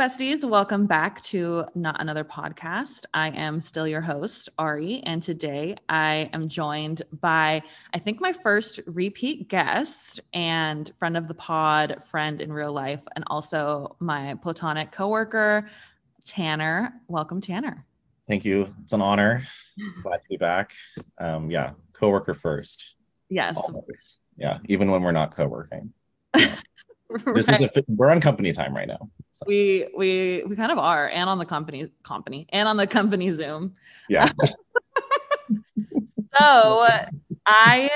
besties. Welcome back to Not Another Podcast. I am still your host, Ari, and today I am joined by, I think, my first repeat guest and friend of the pod, friend in real life, and also my platonic coworker, Tanner. Welcome, Tanner. Thank you. It's an honor. Glad to be back. Um, yeah, coworker first. Yes. Always. Yeah, even when we're not co-working. this is a we're on company time right now. So. We we we kind of are, and on the company company and on the company Zoom. Yeah. so I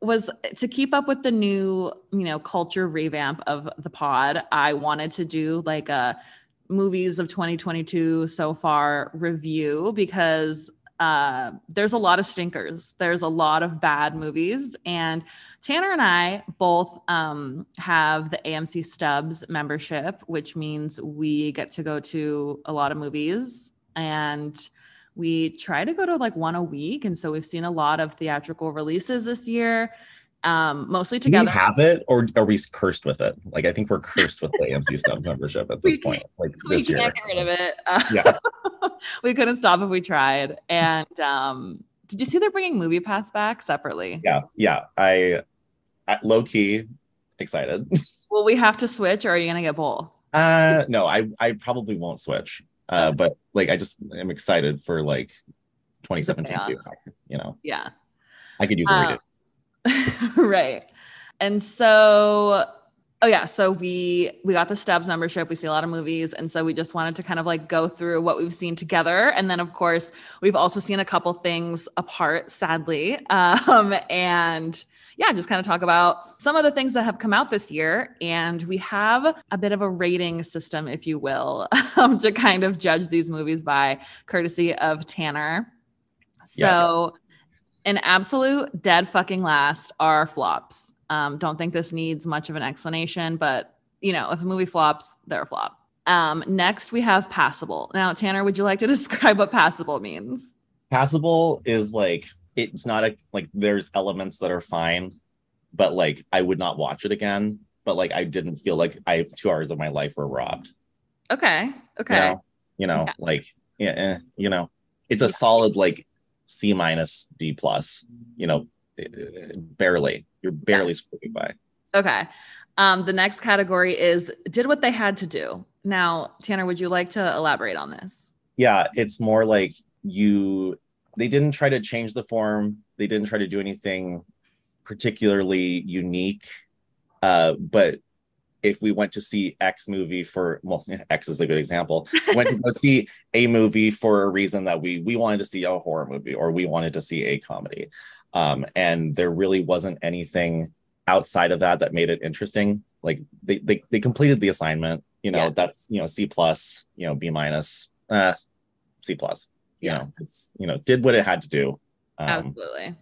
was to keep up with the new you know culture revamp of the pod. I wanted to do like a movies of 2022 so far review because uh, there's a lot of stinkers. There's a lot of bad movies. And Tanner and I both um, have the AMC Stubs membership, which means we get to go to a lot of movies. And we try to go to like one a week. And so we've seen a lot of theatrical releases this year um, mostly together. Do we have it, or are we cursed with it? Like, I think we're cursed with the AMC Stub membership at this point. Like, we this can't year. get rid of it. Uh, yeah, we couldn't stop if we tried. And um, did you see they're bringing MoviePass back separately? Yeah, yeah. I, I low key excited. Will we have to switch, or are you gonna get both? Uh, no, I I probably won't switch. Uh, okay. but like, I just am excited for like 2017. You know. Yeah. I could use a um, right. And so oh yeah, so we we got the Stubs membership. We see a lot of movies, and so we just wanted to kind of like go through what we've seen together, and then of course we've also seen a couple things apart, sadly, um, and yeah, just kind of talk about some of the things that have come out this year, and we have a bit of a rating system, if you will, um, to kind of judge these movies by, courtesy of Tanner. So. Yes an absolute dead fucking last are flops. Um, don't think this needs much of an explanation, but you know, if a movie flops, they're a flop. Um, next, we have passable. Now, Tanner, would you like to describe what passable means? Passable is like it's not a like there's elements that are fine, but like I would not watch it again. But like I didn't feel like I two hours of my life were robbed. Okay. Okay. You know, you know yeah. like yeah, eh, you know, it's a solid like C minus D plus. You know, barely. You're barely yeah. scraping by. Okay. Um, the next category is did what they had to do. Now, Tanner, would you like to elaborate on this? Yeah, it's more like you they didn't try to change the form. They didn't try to do anything particularly unique. Uh, but if we went to see X movie for well, X is a good example. went to go see a movie for a reason that we we wanted to see a horror movie or we wanted to see a comedy, um, and there really wasn't anything outside of that that made it interesting. Like they they they completed the assignment. You know yeah. that's you know C plus, you know B minus, uh, C plus. You yeah. know it's you know did what it had to do. Um, Absolutely.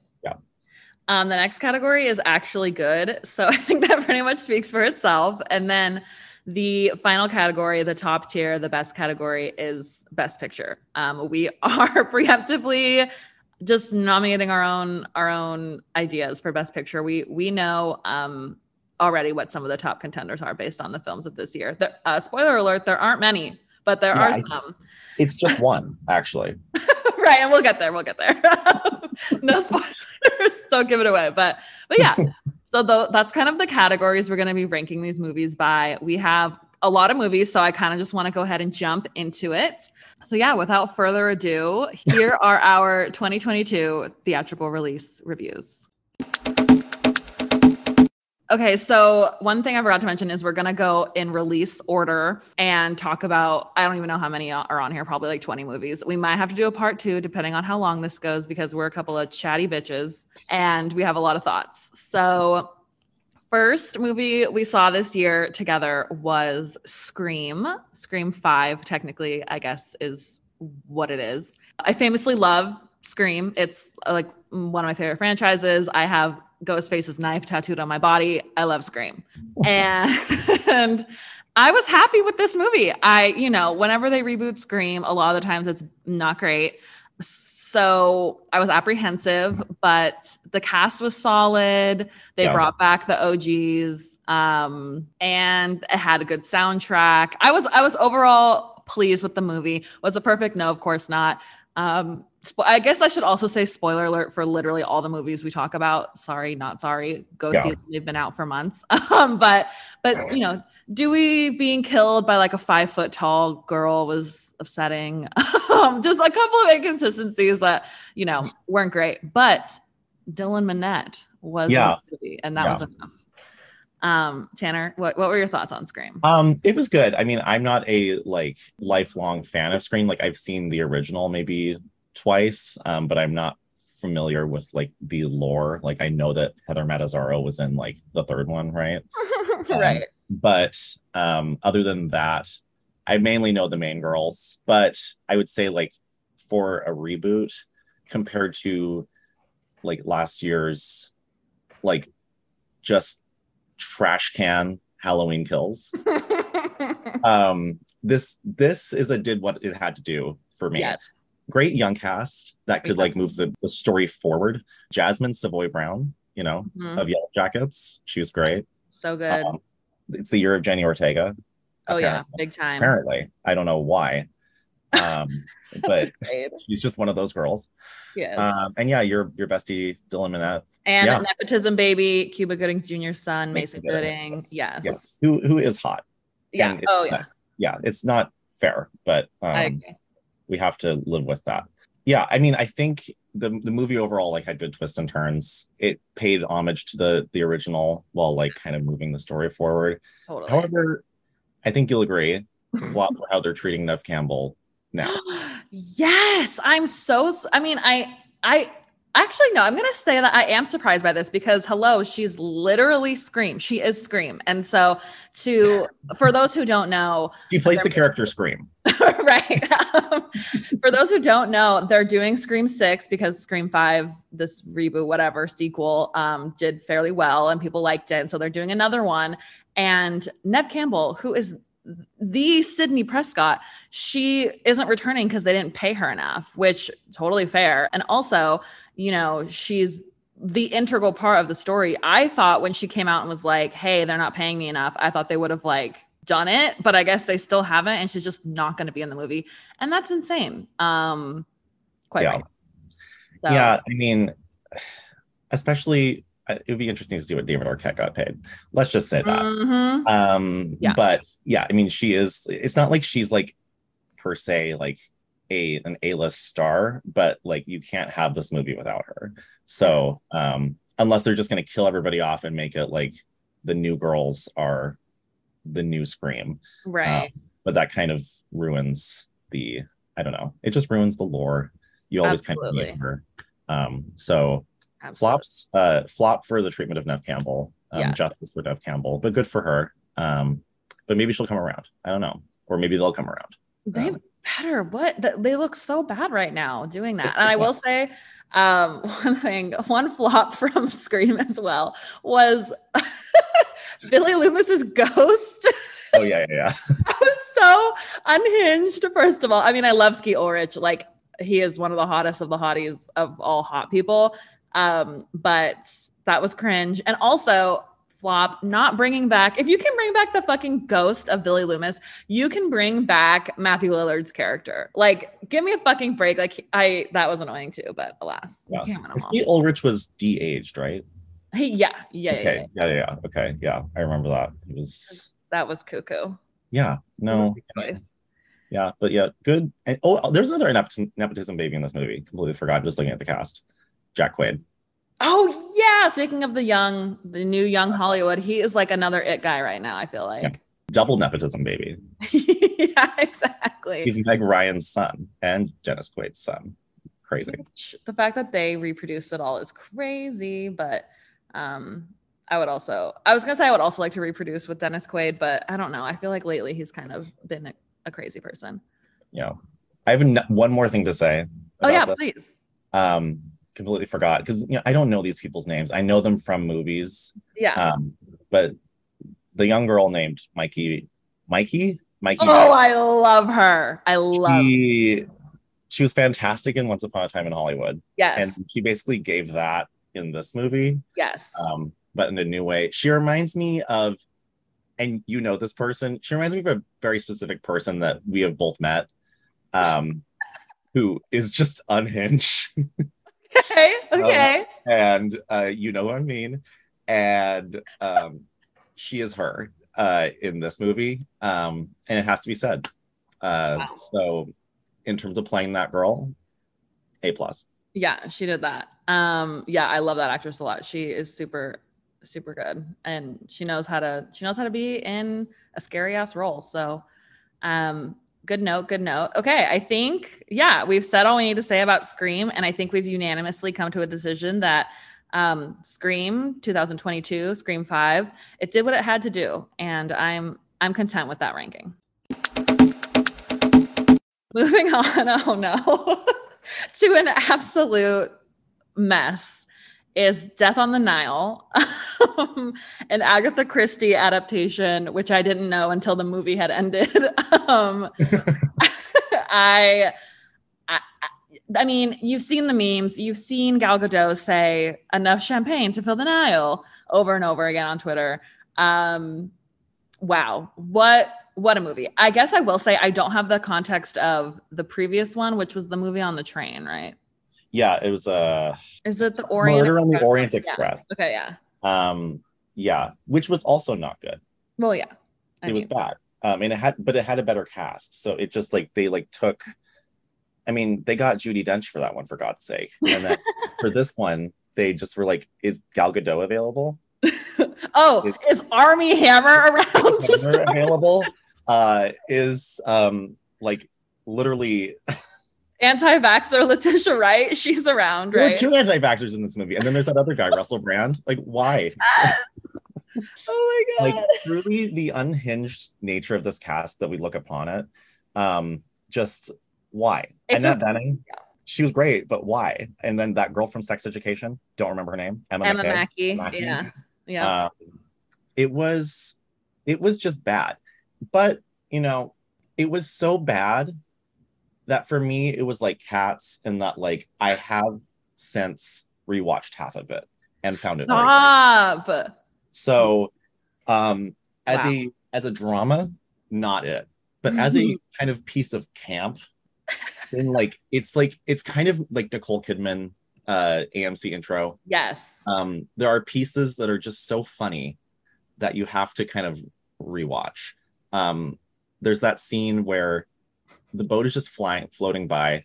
Um, the next category is actually good. So I think that pretty much speaks for itself. And then the final category, the top tier, the best category is best picture. Um, we are preemptively just nominating our own our own ideas for best picture. We we know um, already what some of the top contenders are based on the films of this year. The, uh, spoiler alert: there aren't many, but there yeah, are some. It's just one, actually. right, and we'll get there. We'll get there. no spoilers. don't give it away. But but yeah. so the, that's kind of the categories we're going to be ranking these movies by. We have a lot of movies, so I kind of just want to go ahead and jump into it. So yeah, without further ado, here are our 2022 theatrical release reviews. Okay, so one thing I forgot to mention is we're gonna go in release order and talk about. I don't even know how many are on here. Probably like twenty movies. We might have to do a part two depending on how long this goes because we're a couple of chatty bitches and we have a lot of thoughts. So, first movie we saw this year together was Scream. Scream Five, technically, I guess, is what it is. I famously love Scream. It's like one of my favorite franchises. I have Ghostface's knife tattooed on my body. I love Scream. and, and I was happy with this movie. I, you know, whenever they reboot Scream, a lot of the times it's not great. so I was apprehensive, but the cast was solid. They Yeah. brought back the OGs, um, and it had a good soundtrack. I was I was overall pleased with the movie. Was it perfect? No, of course not. Um, spo- I guess I should also say spoiler alert for literally all the movies we talk about. Sorry, not sorry. Go Yeah. see them. They've been out for months. um, but but you know, Dewey being killed by like a five foot tall girl was upsetting. um, just a couple of inconsistencies that you know weren't great. But Dylan Minnette was Yeah. movie, and that Yeah. was enough. Um, Tanner, what, what were your thoughts on Scream? Um, it was good. I mean, I'm not a like lifelong fan of Scream. Like I've seen the original maybe twice, um, but I'm not familiar with like the lore. Like I know that Heather Matarazzo was in like the third one, right? right. But um, other than that, I mainly know the main girls. But I would say like for a reboot compared to like last year's like just trash can Halloween kills. um this this is a did what it had to do for me yes. Great young cast that could like move the, the story forward jasmin savoy brown you know Mhm. of yellow jackets she was great So good. Um, it's the year of jenny ortega oh yeah, big time. apparently i don't know why um but she's just one of those girls Yes. um and yeah your your bestie dylan Minnette, and yeah. nepotism baby, Cuba Gooding Jr.'s son, Mason Gooding, yes. Yes. yes who who is hot Yeah. And Oh yeah. yeah it's not fair but um I agree. We have to live with that. Yeah, I mean, I think the the movie overall like had good twists and turns. It paid homage to the the original while like kind of moving the story forward. Totally. However, I think you'll agree flop for how they're treating Neve Campbell now. yes, I'm so. I mean, I, I actually no. I'm gonna say that I am surprised by this because hello, she's literally Scream. She is Scream, and so to for those who don't know, He plays the character Scream. right. Um, for those who don't know, they're doing Scream 6 because Scream 5, this reboot, whatever, sequel, um, did fairly well and people liked it. And so they're doing another one. And Neve Campbell, who is the Sidney Prescott, she isn't returning because they didn't pay her enough, which totally fair. And also, you know, she's the integral part of the story. I thought when she came out and was like, hey, they're not paying me enough, I thought they would have like done it, but I guess they still haven't, and she's just not going to be in the movie, and that's insane. Um, quite Yeah. right. So, Yeah, I mean, especially it would be interesting to see what David Arquette got paid. Let's just say that. mhm. um Yeah. but yeah i mean she is it's not like she's like per se like a an a-list star but like you can't have this movie without her so um unless they're just going to kill everybody off and make it like the new girls are the new scream right. but that kind of ruins the i don't know it just ruins the lore you always kind of need her um so Absolutely. flops uh flop for the treatment of Neve Campbell. Um, Yes. justice for Neve Campbell, but good for her. Um, but maybe she'll come around. I don't know. Or maybe they'll come around. They Um, better. What they look so bad right now doing that. And I will say, um, one thing, one flop from Scream as well was Billy Loomis's ghost. Oh yeah, yeah, yeah. I was so unhinged. First of all, I mean, I love Skeet Ulrich. Like he is one of the hottest of the hotties of all hot people. Um, but that was cringe. And also flop not bringing back. If you can bring back the fucking ghost of Billy Loomis, you can bring back Matthew Lillard's character. Like, give me a fucking break. Like I that was annoying too, but alas, Yeah. you can't win them all. Skeet Ulrich was de-aged, right? He, yeah, yeah, yeah, okay. yeah. Yeah, yeah, yeah. Okay. Yeah. I remember that. It was That was cuckoo. yeah, no. Yeah, but yeah, good. And oh, there's another nepotism, nepotism baby in this movie. Completely forgot just looking at the cast. Jack Quaid. Oh yeah. Speaking of the young, the new young Hollywood, he is like another it guy right now. I feel like. Double nepotism baby. Yeah, exactly. He's Meg Ryan's son and Dennis Quaid's son. Crazy. The fact that they reproduced it all is crazy, but um, I would also, I was gonna say I would also like to reproduce with Dennis Quaid, but I don't know. I feel like lately he's kind of been a, a crazy person. Yeah. I have n- one more thing to say. Oh yeah, this. please. um completely forgot because you know i don't know these people's names i know them from movies Yeah. um but the young girl named mikey mikey mikey oh, I love her. I love. she she was fantastic in Once Upon a Time in Hollywood. Yes. And she basically gave that in this movie. Yes. Um, but in a new way. She reminds me of, and you know this person, she reminds me of a very specific person that we have both met. Um, who is just unhinged. okay. Okay. Um, and uh, you know what I mean. And um, she is her uh, in this movie, um, and it has to be said. Uh, Wow. So, in terms of playing that girl, a plus. Yeah, she did that. Um, yeah, I love that actress a lot. She is super, super good, and she knows how to. She knows how to be in a scary ass role. So, um, good note. Good note. Okay, I think yeah, we've said all we need to say about Scream, and I think we've unanimously come to a decision that um, Scream 2022, Scream Five, it did what it had to do, and I'm I'm content with that ranking. Moving on. Oh no. to an absolute mess is Death on the Nile, an Agatha Christie adaptation, which I didn't know until the movie had ended. um, I, I, I mean, you've seen the memes. You've seen Gal Gadot say "enough champagne to fill the Nile" over and over again on Twitter. Um, wow, what what a movie! I guess I will say I don't have the context of the previous one, which was the movie on the train, right? Yeah, it was uh, Is it the Orient? Murder on the Express? Orient Yeah. Express. Okay, yeah. Um, yeah, which was also not good. Well, yeah. I it was bad. Um, and it had, but it had a better cast. So it just like they like took. I mean, they got Judi Dench for that one, for God's sake. And then for this one, they just were like, "Is Gal Gadot available? oh, is Armie Hammer around? Hammer available? Uh, is um like literally Anti-vaxxer Letitia Wright, she's around, right? there were two anti-vaxxers in this movie, and then there's that other guy, Russell Brand. Like, why? oh my god. like truly the unhinged nature of this cast that we look upon it um just why It's annette a- bening she was great but why and then that girl from sex education don't remember her name emma, Emma McKay. Mackey. Mackey. Yeah. Yeah. Um, it was it was just bad but you know it was so bad that for me it was like cats and that like i have since rewatched half of it and found it very good. Stop. So, um, as Wow. a as a drama, not it, but as a kind of piece of camp, then like it's like it's kind of like Nicole Kidman, uh, AMC intro. Yes. Um, there are pieces that are just so funny that you have to kind of rewatch. Um, there's that scene where the boat is just flying, floating by.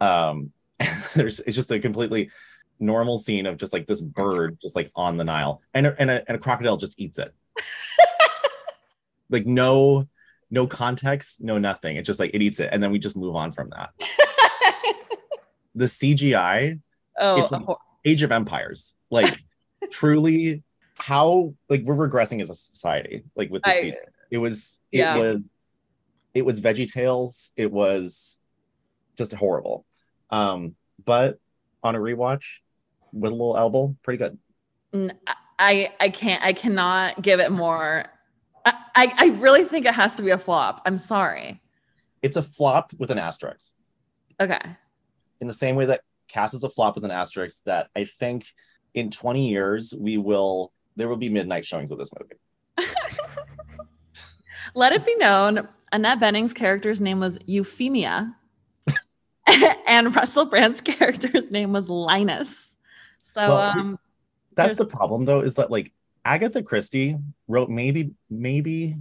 Um, there's it's just a completely normal scene of just like this bird just like on the Nile, and a, and a, and a crocodile just eats it. like no, no context, no nothing. It's just like it eats it, and then we just move on from that. The CGI, oh, It's like- Age of Empires, like truly, how like we're regressing as a society, like with the I- It was it Yeah. was it was VeggieTales. It was just horrible. Um, but on a rewatch with a little elbow, pretty good. I I can't I cannot give it more. I, I I really think it has to be a flop. I'm sorry. It's a flop with an asterisk. Okay. In the same way that Cats is a flop with an asterisk, that I think in 20 years we will there will be midnight showings of this movie. Let it be known, Annette Bening's character's name was Euphemia, and Russell Brand's character's name was Linus. So, Well, um, That's the problem though, is that like Agatha Christie wrote maybe, maybe,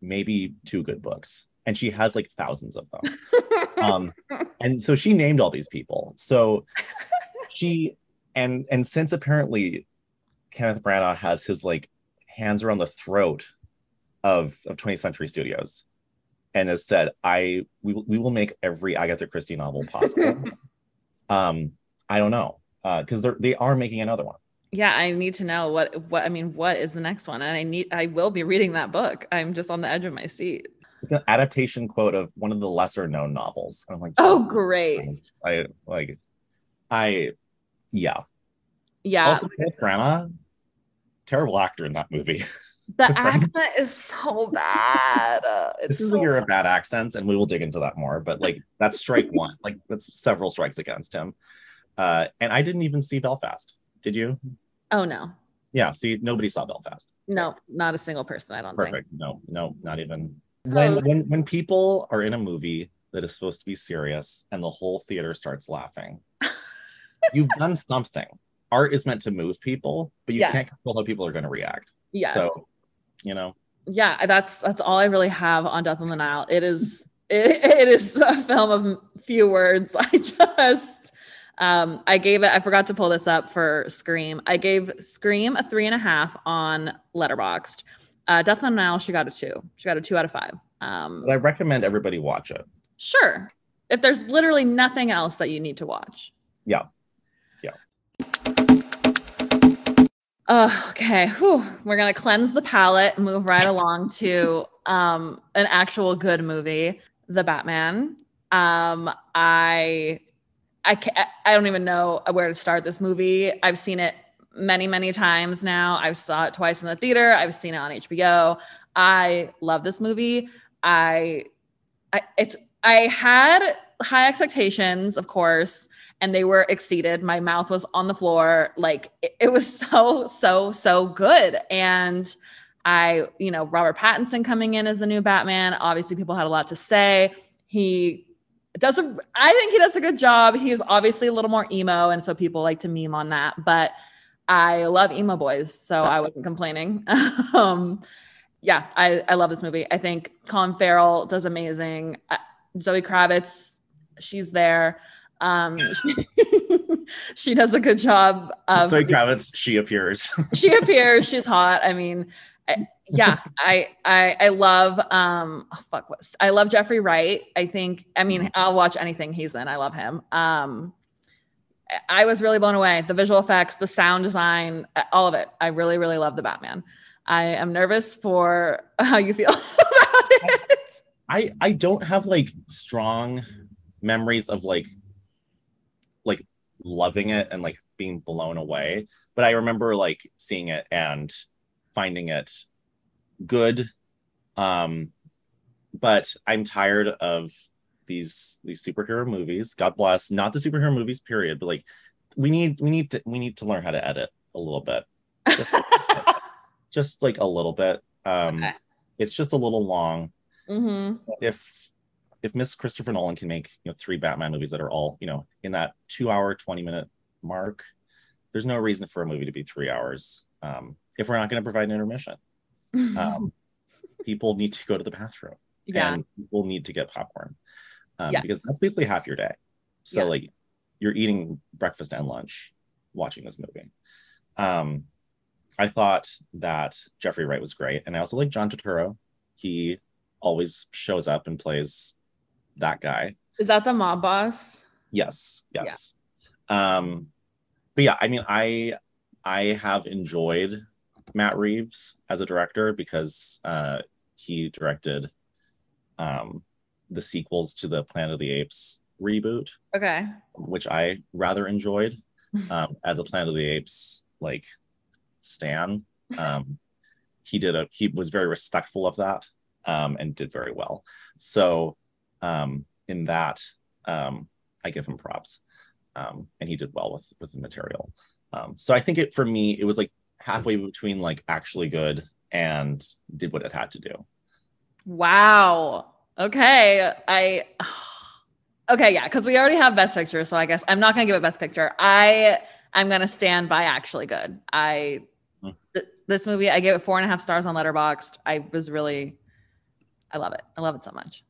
maybe two good books. And she has like thousands of them. um and so she named all these people so she and and since apparently kenneth branagh has his like hands around the throat of of 20th century studios and has said i we, will- we will make every agatha christie novel possible um i don't know uh because they're they are making another one yeah, I need to know what what I mean. What is the next one? And I need I will be reading that book. I'm just on the edge of my seat. it's an adaptation quote of one of the lesser known novels and i'm like Oh, great! I like i yeah Yeah, also Branagh terrible actor in that movie. The accent is so bad. Uh, this is so a year of bad accents, and we will dig into that more. But like that's strike one. Like that's several strikes against him. Uh, and I didn't even see Belfast. Did you? Oh no. Yeah. See, nobody saw Belfast. No, not a single person, I don't know. Perfect. No, no, not even. When when when people are in a movie that is supposed to be serious and the whole theater starts laughing, you've done something. Art is meant to move people, but you Yeah. can't control how people are going to react. Yeah. So, you know, yeah, that's that's all I really have on Death on the Nile. It is it, it is a film of few words. I just um I gave it I forgot to pull this up for Scream. I gave Scream a three and a half on Letterboxd. Uh Death on the Nile, she got a two. She got a two out of five. Um but I recommend everybody watch it. sure. If there's literally nothing else that you need to watch. Yeah. Yeah. Uh, okay, Whew. we're gonna cleanse the palate, move right along to um, an actual good movie, The Batman. Um, I, I, I don't even know where to start this movie. I've seen it many, many times now. I saw it twice in the theater. I've seen it on HBO. I love this movie. I, I, it's, I had high expectations, of course and they were exceeded. My mouth was on the floor. Like it, it was so, so, so good. And I, you know, Robert Pattinson coming in as the new Batman. Obviously, people had a lot to say. He does a, I think he does a good job. He's obviously a little more emo, and so people like to meme on that. But I love emo boys, so I wasn't complaining. um, yeah, I, I love this movie. I think Colin Farrell does amazing. Uh, Zoe Kravitz, she's there. Um, she does a good job of Zoe Kravitz, she appears. she appears she's hot. I mean I- yeah I, I i love um oh, fuck what i love jeffrey wright. I think i mean i'll watch anything he's in. I love him. Um I- was really blown away. The visual effects the sound design uh, all of it. I really really love the batman. I am nervous for how you feel about it. I I don't have like strong memories of like loving it and like being blown away, but I remember like seeing it and finding it good. Um but I'm tired of these these superhero movies. God bless, not the superhero movies period, but like we need we need to we need to learn how to edit a little bit. Just, just like a little bit. Um Okay. it's just a little long hmm if if Miss Christopher Nolan can make you know three Batman movies that are all you know in that two hour twenty minute mark, there's no reason for a movie to be three hours. Um, if we're not going to provide an intermission, um, people need to go to the bathroom yeah and people need to get popcorn um, Yes. because that's basically half your day. So Yeah. like you're eating breakfast and lunch watching this movie. Um, I thought that Jeffrey Wright was great, and I also like John Turturro. He always shows up and plays that guy. is that the mob boss Yes, yes. Um, but yeah, I mean, I I have enjoyed Matt Reeves as a director because uh, he directed um, the sequels to the Planet of the Apes reboot, okay which I rather enjoyed um, as a Planet of the Apes like stan. Um, he did a he was very respectful of that um, and did very well. So um, in that, um, I give him props, um, and he did well with with the material. Um, so I think it for me it was like halfway between like actually good and did what it had to do. Wow. Okay. I okay, yeah, because we already have best picture, so I guess I'm not gonna give it best picture. I I'm gonna stand by actually good. I Hmm. th- this movie I gave it four and a half stars on Letterboxd. I was really I love it. I love it so much.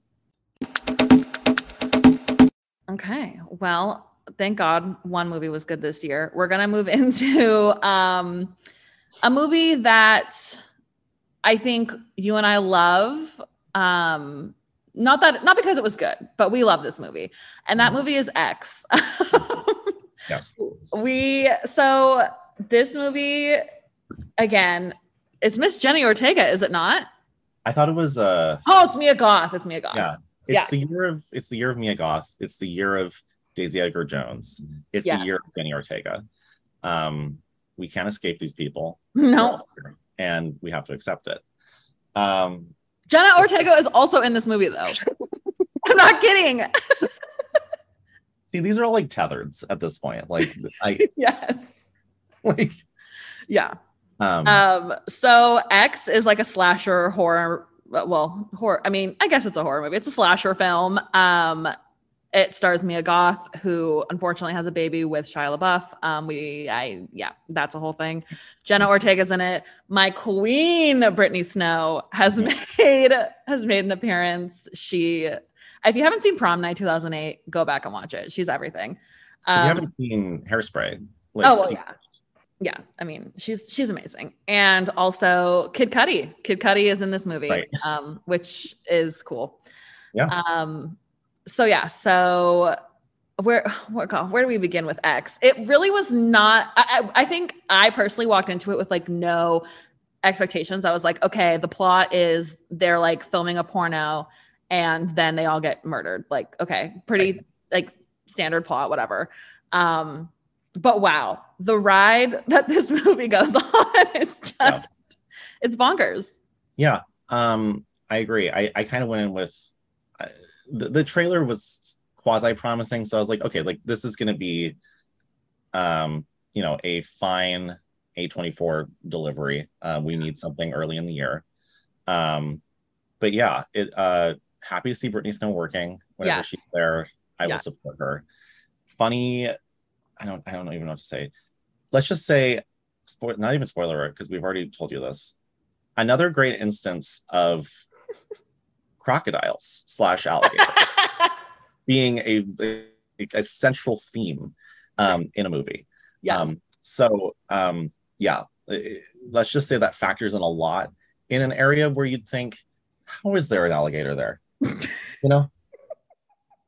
Okay. Well, thank God one movie was good this year. We're gonna move into um a movie that I think you and I love. Um, not that not because it was good, but we love this movie. And that movie is X. Yes. we so this movie again, it's Miss Jenny Ortega, is it not? I thought it was uh Oh, it's Mia Goth. It's Mia Goth. yeah. It's Yeah. the year of it's the year of Mia Goth. It's the year of Daisy Edgar Jones. It's Yeah. the year of Jenny Ortega. Um we can't escape these people No. and we have to accept it um Jenna Ortega is also in this movie though. I'm not kidding. see these are all like tethereds at this point like i yes. like Yeah. um Um, so X is like a slasher horror. Well, horror. I mean, I guess it's a horror movie. It's a slasher film. Um, it stars Mia Goth, who unfortunately has a baby with Shia LaBeouf. Um, we, I, yeah, that's a whole thing. Jenna Ortega's in it. My queen, Brittany Snow, has made has made an appearance. She, if you haven't seen Prom Night 2008, go back and watch it. She's everything. Um, you haven't seen hairspray like, oh well, yeah, yeah. I mean, she's she's amazing, and also Kid Cudi. Kid Cudi is in this movie, Right. um, which is cool. Yeah. Um. So yeah. So where where God, where do we begin with X? It really was not. I, I I think I personally walked into it with like no expectations. I was like, okay, the plot is they're like filming a porno, and then they all get murdered. Like, okay, pretty like standard plot, whatever. Um, but wow, the ride that this movie goes on is just Yeah. it's bonkers. Yeah, um, I agree. I, I kind of went in with uh, the, the trailer was quasi promising, so I was like, okay, like this is going to be, um, you know, a fine A24 delivery. Uh, we need something early in the year. Um, but yeah, it uh, happy to see Brittany Snow working whenever Yes. she's there. I Yeah. will support her. Funny, I don't, I don't even know what to say. Let's just say, spoil, not even spoiler alert because we've already told you this another great instance of crocodiles slash alligator being a, a, a central theme um, in a movie. yes. Um, so um, yeah, let's just say that factors in a lot in an area where you'd think, how is there an alligator there? you know,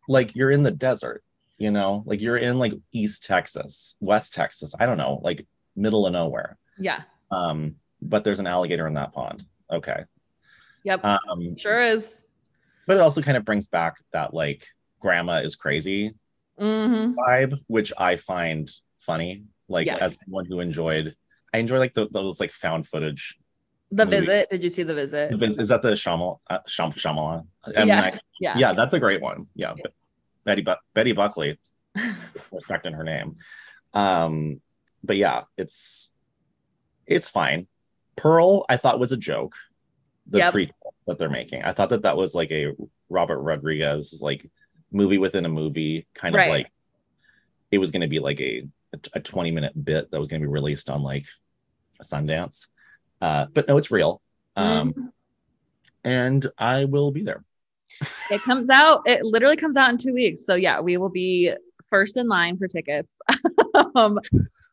like you're in the desert. You know, like you're in like East Texas, West Texas. I don't know, like middle of nowhere. yeah. Um, but there's an alligator in that pond. Okay. Yep. Um, sure is. but it also kind of brings back that like grandma is crazy hmm vibe, which I find funny. Like as someone who enjoyed, I enjoy like the, those like found footage. The Movie. visit. Did you see the visit? Is, that the Shyamalan? Uh, Shyam, Shyamalan? Yeah. Yeah. yeah, that's a great one. Yeah, Betty Bu- Betty Buckley, respecting her name. Um, but yeah, it's it's fine. Pearl, I thought was a joke. The Yep. prequel that they're making, I thought that that was like a Robert Rodriguez like movie within a movie, kind Right. of like it was going to be like a a 20 minute bit that was going to be released on like a Sundance. Uh, but no, it's real. Um, Mhm. and I will be there. It comes out. It literally comes out in two weeks. So yeah, we will be first in line for tickets. um,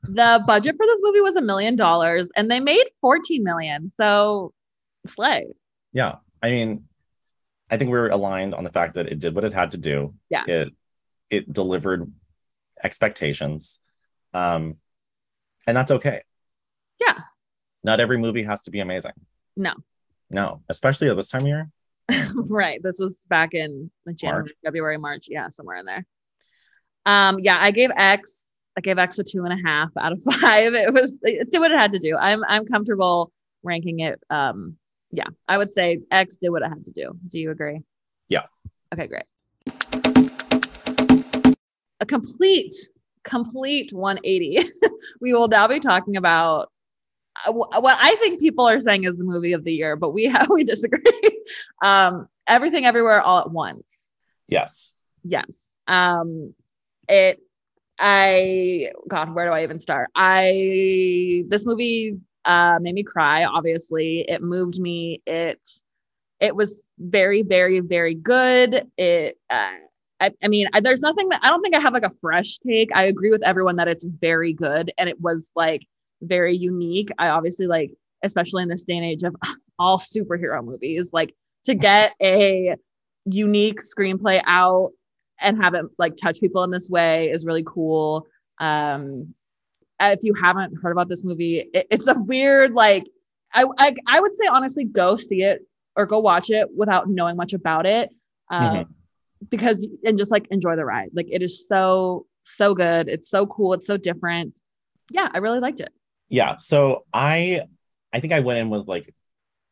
the budget for this movie was a million dollars, and they made fourteen million. So slay. Yeah. I mean, I think we were aligned on the fact that it did what it had to do. Yes. It it delivered expectations. Um and that's okay. Yeah. Not every movie has to be amazing. No. No, especially at this time of year. right. This was back in like, January, March. February, March. Yeah, somewhere in there. Um, yeah, I gave X, I gave X a two and a half out of five. It was it did what it had to do. I'm I'm comfortable ranking it. Um, yeah, I would say X did what it had to do. Do you agree? Yeah. Okay, great. A complete, complete 180. we will now be talking about what I think people are saying is the movie of the year, but we have we disagree. um, everything, everywhere, all at once. Yes. Yes. Um, it. I God, where do I even start? I this movie uh made me cry. Obviously, it moved me. It it was very, very, very good. It. Uh, I, I mean, there's nothing that I don't think I have like a fresh take. I agree with everyone that it's very good and it was like very unique. I obviously like, especially in this day and age of all superhero movies, like to get a unique screenplay out and have it like touch people in this way is really cool. Um, if you haven't heard about this movie, it, it's a weird like I, I I would say honestly go see it or go watch it without knowing much about it. Um, Mhm. because and just like enjoy the ride. Like it is so so good. It's so cool. It's so different. Yeah, I really liked it. Yeah so i i think i went in with like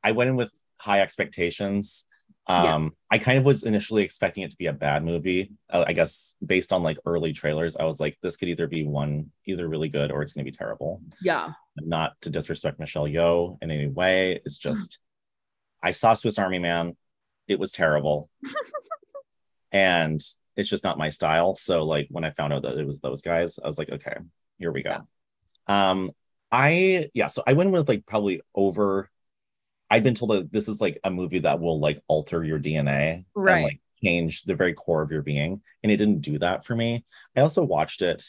i went in with high expectations. Um Yeah. i kind of was initially expecting it to be a bad movie. Uh, i guess based on like early trailers i was like this could either be one either really good or it's going to be terrible. Yeah. not to disrespect michelle yeoh in any way. It's just i saw swiss army man. It was terrible. And it's just not my style. So like when i found out that it was those guys i was like okay here we go. Um i yeah so i went with like probably over i'd been told that this is like a movie that will like alter your dna Right. and like change the very core of your being and it didn't do that for me i also watched it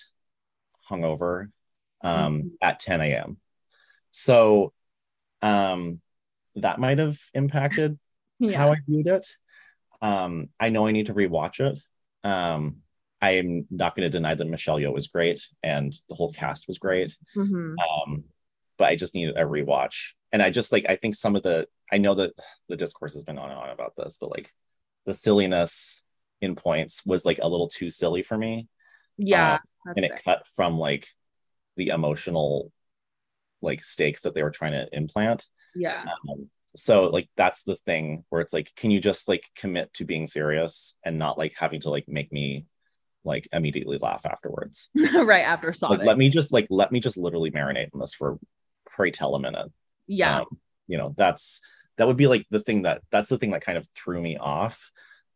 hungover um Mhm. at 10 a.m so um that might have impacted Yeah. how I viewed it. Um, I know I need to rewatch it. Um, I am not going to deny that Michelle Yeoh was great and the whole cast was great. Mhm. Um, but I just needed a rewatch. And I just like I think some of the I know that the discourse has been on and on about this, but like the silliness in points was like a little too silly for me. Yeah. Uh, and it fair. cut from like the emotional like stakes that they were trying to implant Yeah. um, so like that's the thing where it's like can you just like commit to being serious and not like having to like make me like immediately laugh afterwards right after like Sonic. let me just like let me just literally marinate in this for pray tell a minute yeah. um, you know that's that would be like the thing that that's the thing that kind of threw me off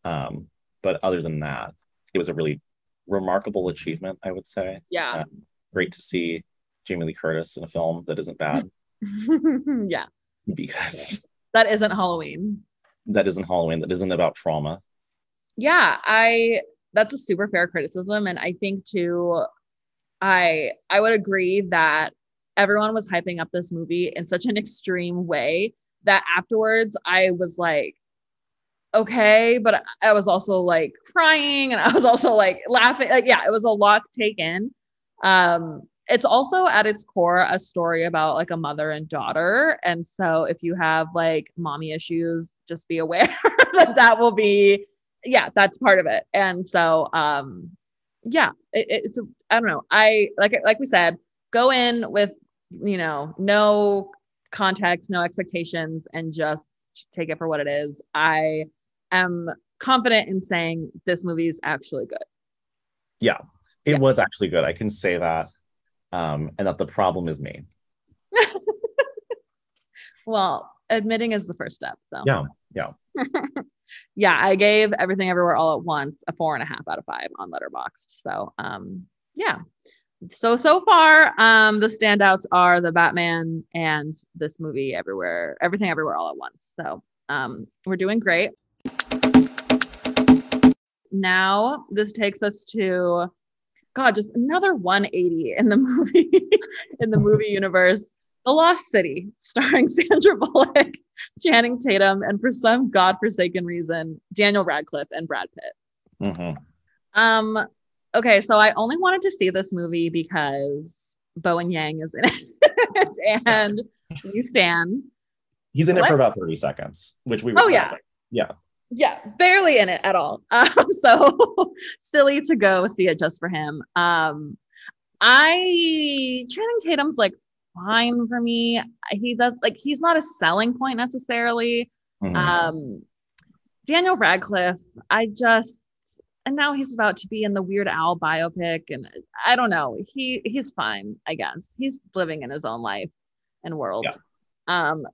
um but other than that it was a really remarkable achievement i would say yeah. um, great to see jamie lee curtis in a film that isn't bad yeah. because That isn't Halloween. that isn't halloween that isn't about trauma Yeah, I that's a super fair criticism. And I think too I I would agree that everyone was hyping up this movie in such an extreme way that afterwards I was like okay, but I was also like crying and I was also like laughing. Like yeah, it was a lot to take in. Um it's also at its core a story about like a mother and daughter. And so if you have like mommy issues just be aware that that will be yeah that's part of it. And so um yeah it, it's a, i don't know. I like like we said go in with you know no context no expectations and just take it for what it is. I am confident in saying this movie is actually good. Yeah, it Yeah. was actually good. I can say that um and that the problem is me. Well admitting is the first step so. Yeah, yeah. yeah i gave everything everywhere all at once a four and a half out of five on letterboxd. So um yeah. So so far um the standouts are the batman and this movie everywhere everything everywhere all at once. So um we're doing great. Now this takes us to god just another 180 in the movie in the movie universe the lost city starring sandra bullock channing tatum and for some godforsaken reason daniel radcliffe and brad pitt Mhm. um, okay, so I only wanted to see this movie because Bowen Yang is in it, and you stand. he's in it for about 30 seconds which we Oh, respect. yeah. Yeah, barely in it at all. Um, so silly to go see it just for him. Um, I Channing Tatum's like fine for me. He does like he's not a selling point necessarily. Mhm. Um, Daniel Radcliffe, I just and now he's about to be in the Weird Al biopic, and I don't know. He he's fine, I guess. He's living in his own life and world. Yeah. Um,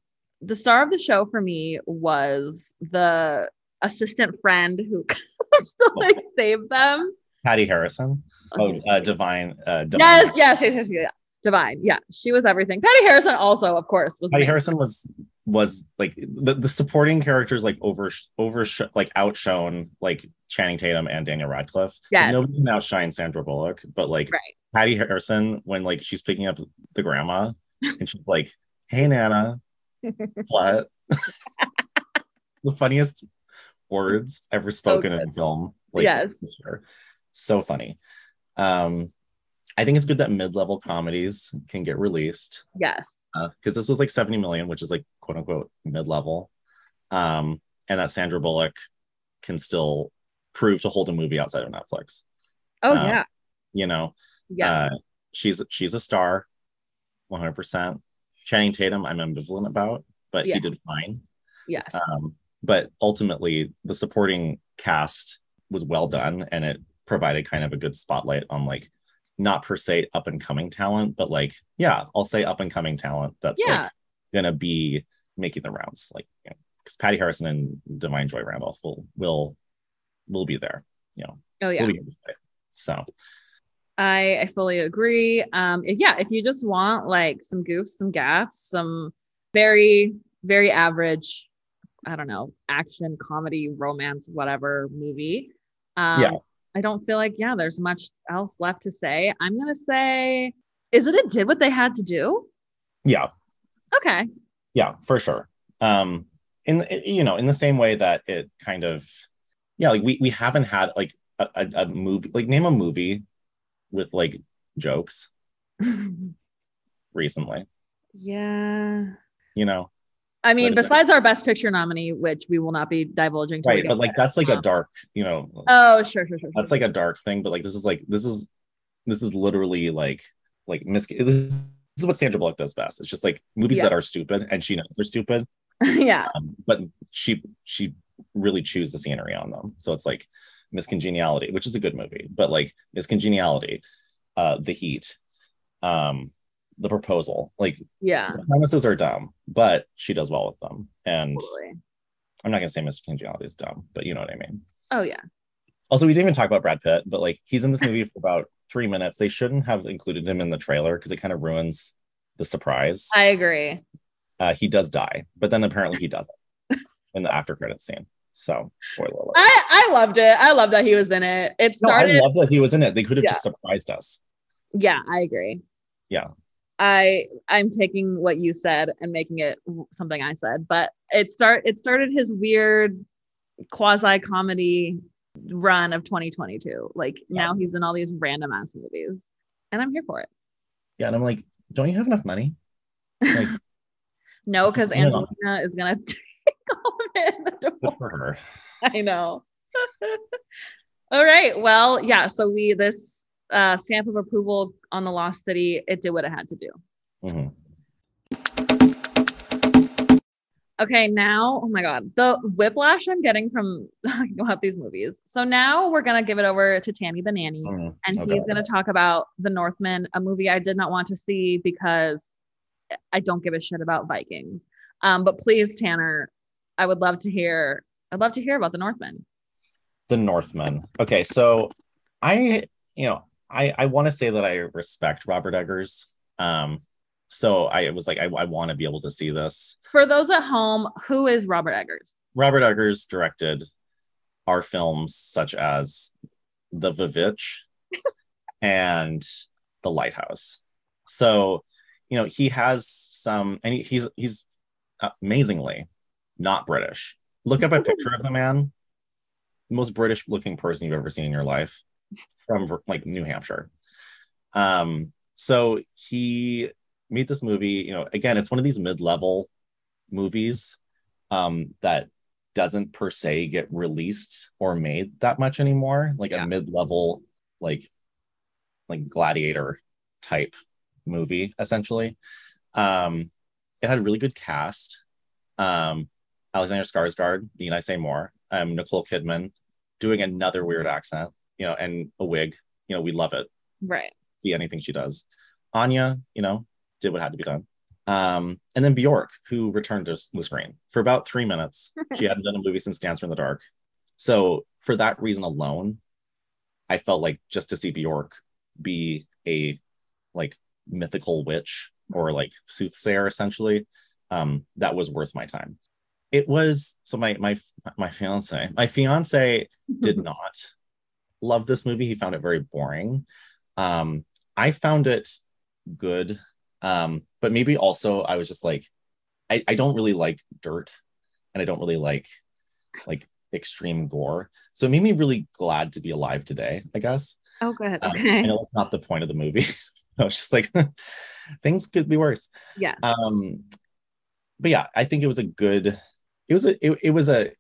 the star of the show for me was the assistant friend who to like save them. patti harrison oh uh divine uh divine. yes, yes, yes, yes, yes. Divine. Yeah, she was everything. Patti Harrison also, of course, was patti amazing. harrison was was like the, the supporting characters like over over like outshone like channing tatum and daniel radcliffe Like, nobody can outshine sandra bullock but like Right. patti harrison when like she's picking up the grandma and she's like hey nana slut the funniest words ever spoken in good. film like Yes. so funny um i think it's good that mid-level comedies can get released Yes. because this was like 70 million which is like quote unquote mid-level um and that sandra bullock can still prove to hold a movie outside of netflix Oh Um, yeah. you know Yes. uh she's she's a star 100%. Channing Tatum, I'm ambivalent about, but Yeah. he did fine. Yes. Um, but ultimately, the supporting cast was well done and it provided kind of a good spotlight on like not per se up and coming talent, but like, yeah, I'll say up and coming talent that's Yeah. like gonna be making the rounds. Like, you know, because Patti Harrison and Da'Vine Joy Randolph will will will be there. You know, oh yeah. will be here. So I, I fully agree. Um, if, yeah, if you just want like some goofs, some gaffs, some very, very average, I don't know, action, comedy, romance, whatever movie. Um, Yeah. I don't feel like, yeah, there's much else left to say. I'm going to say, is it it did what they had to do? yeah, Okay. yeah, for sure. Um, in you know, in the same way that it kind of, yeah, like we we haven't had like a, a, a movie, like name a movie with like jokes recently. yeah. You know, I mean, What is it? besides our best picture nominee, which we will not be divulging. right? But like there. that's like a Um, dark, you know, Oh, sure, sure, sure. that's sure. like a dark thing. But like this is like this is this is literally like like mis. This is, this is what Sandra Bullock does best. It's just like movies Yeah. that are stupid, and she knows they're stupid, yeah. um, but she she really chews the scenery on them. So it's like Miss Congeniality, which is a good movie, but like Miss Congeniality, uh, The Heat, um, The Proposal, like Yeah. the premises are dumb, but she does well with them. And Totally. I'm not gonna say Miss Congeniality is dumb, but you know what I mean. Oh, yeah. Also, we didn't even talk about Brad Pitt, but like he's in this movie for about three minutes. They shouldn't have included him in the trailer because it kind of ruins the surprise. I agree. Uh, he does die, but then apparently he doesn't in the after credit scene. So spoiler alert. I, I loved it. I love that he was in it. It no, started. I love that he was in it. They could have Yeah. just surprised us. yeah, I agree. Yeah. I I'm taking what you said and making it something I said, but it start it started his weird quasi comedy run of 2022. Like Yeah. now he's in all these random ass movies, and I'm here for it. Yeah, and I'm like, don't you have enough money? Like, No, because. Angelina is gonna take all of it in the for her. I know. All right. Well, yeah. So we this uh, stamp of approval on the Lost City. It did what it had to do. Mhm. Okay. Now, oh my God, the whiplash I'm getting from talking about these movies. So now we're gonna give it over to Tammy Banani, Mhm. and Okay. he's gonna talk about The Northman, a movie I did not want to see because I don't give a shit about Vikings. Um, but please, Tanner, I would love to hear. I'd love to hear about The Northman. The Northman. Okay, so I, you know, I I want to say that I respect Robert Eggers. Um, so I was like, I, I want to be able to see this. For those at home, who is Robert Eggers? Robert Eggers directed our films such as The Vivitch and The Lighthouse. So, you know, he has some, and he- he's he's amazingly not British. Look up a picture of the man, the most British looking person you've ever seen in your life, from like New Hampshire. Um, so he made this movie. You know, again, it's one of these mid-level movies um, that doesn't per se get released or made that much anymore like Yeah. a mid-level like like gladiator type movie essentially um it had a really good cast um alexander skarsgård need i say more um nicole kidman doing another weird accent you know and a wig you know we love it Right. see anything she does anya you know did what had to be done um, and then Bjork, who returned to the screen for about three minutes. She hadn't done a movie since Dancer in the Dark. So for that reason alone, I felt like just to see Bjork be a like mythical witch or like soothsayer essentially, um, that was worth my time. It was so my my my fiance, my fiance did not love this movie. He found it very boring. Um, I found it good um but maybe also i was just like I, I don't really like dirt and i don't really like like extreme gore so it made me really glad to be alive today i guess Oh, good. um, Okay. i know that's not the point of the movie i was just like things could be worse Yeah. um but yeah i think it was a good it was a it, it was a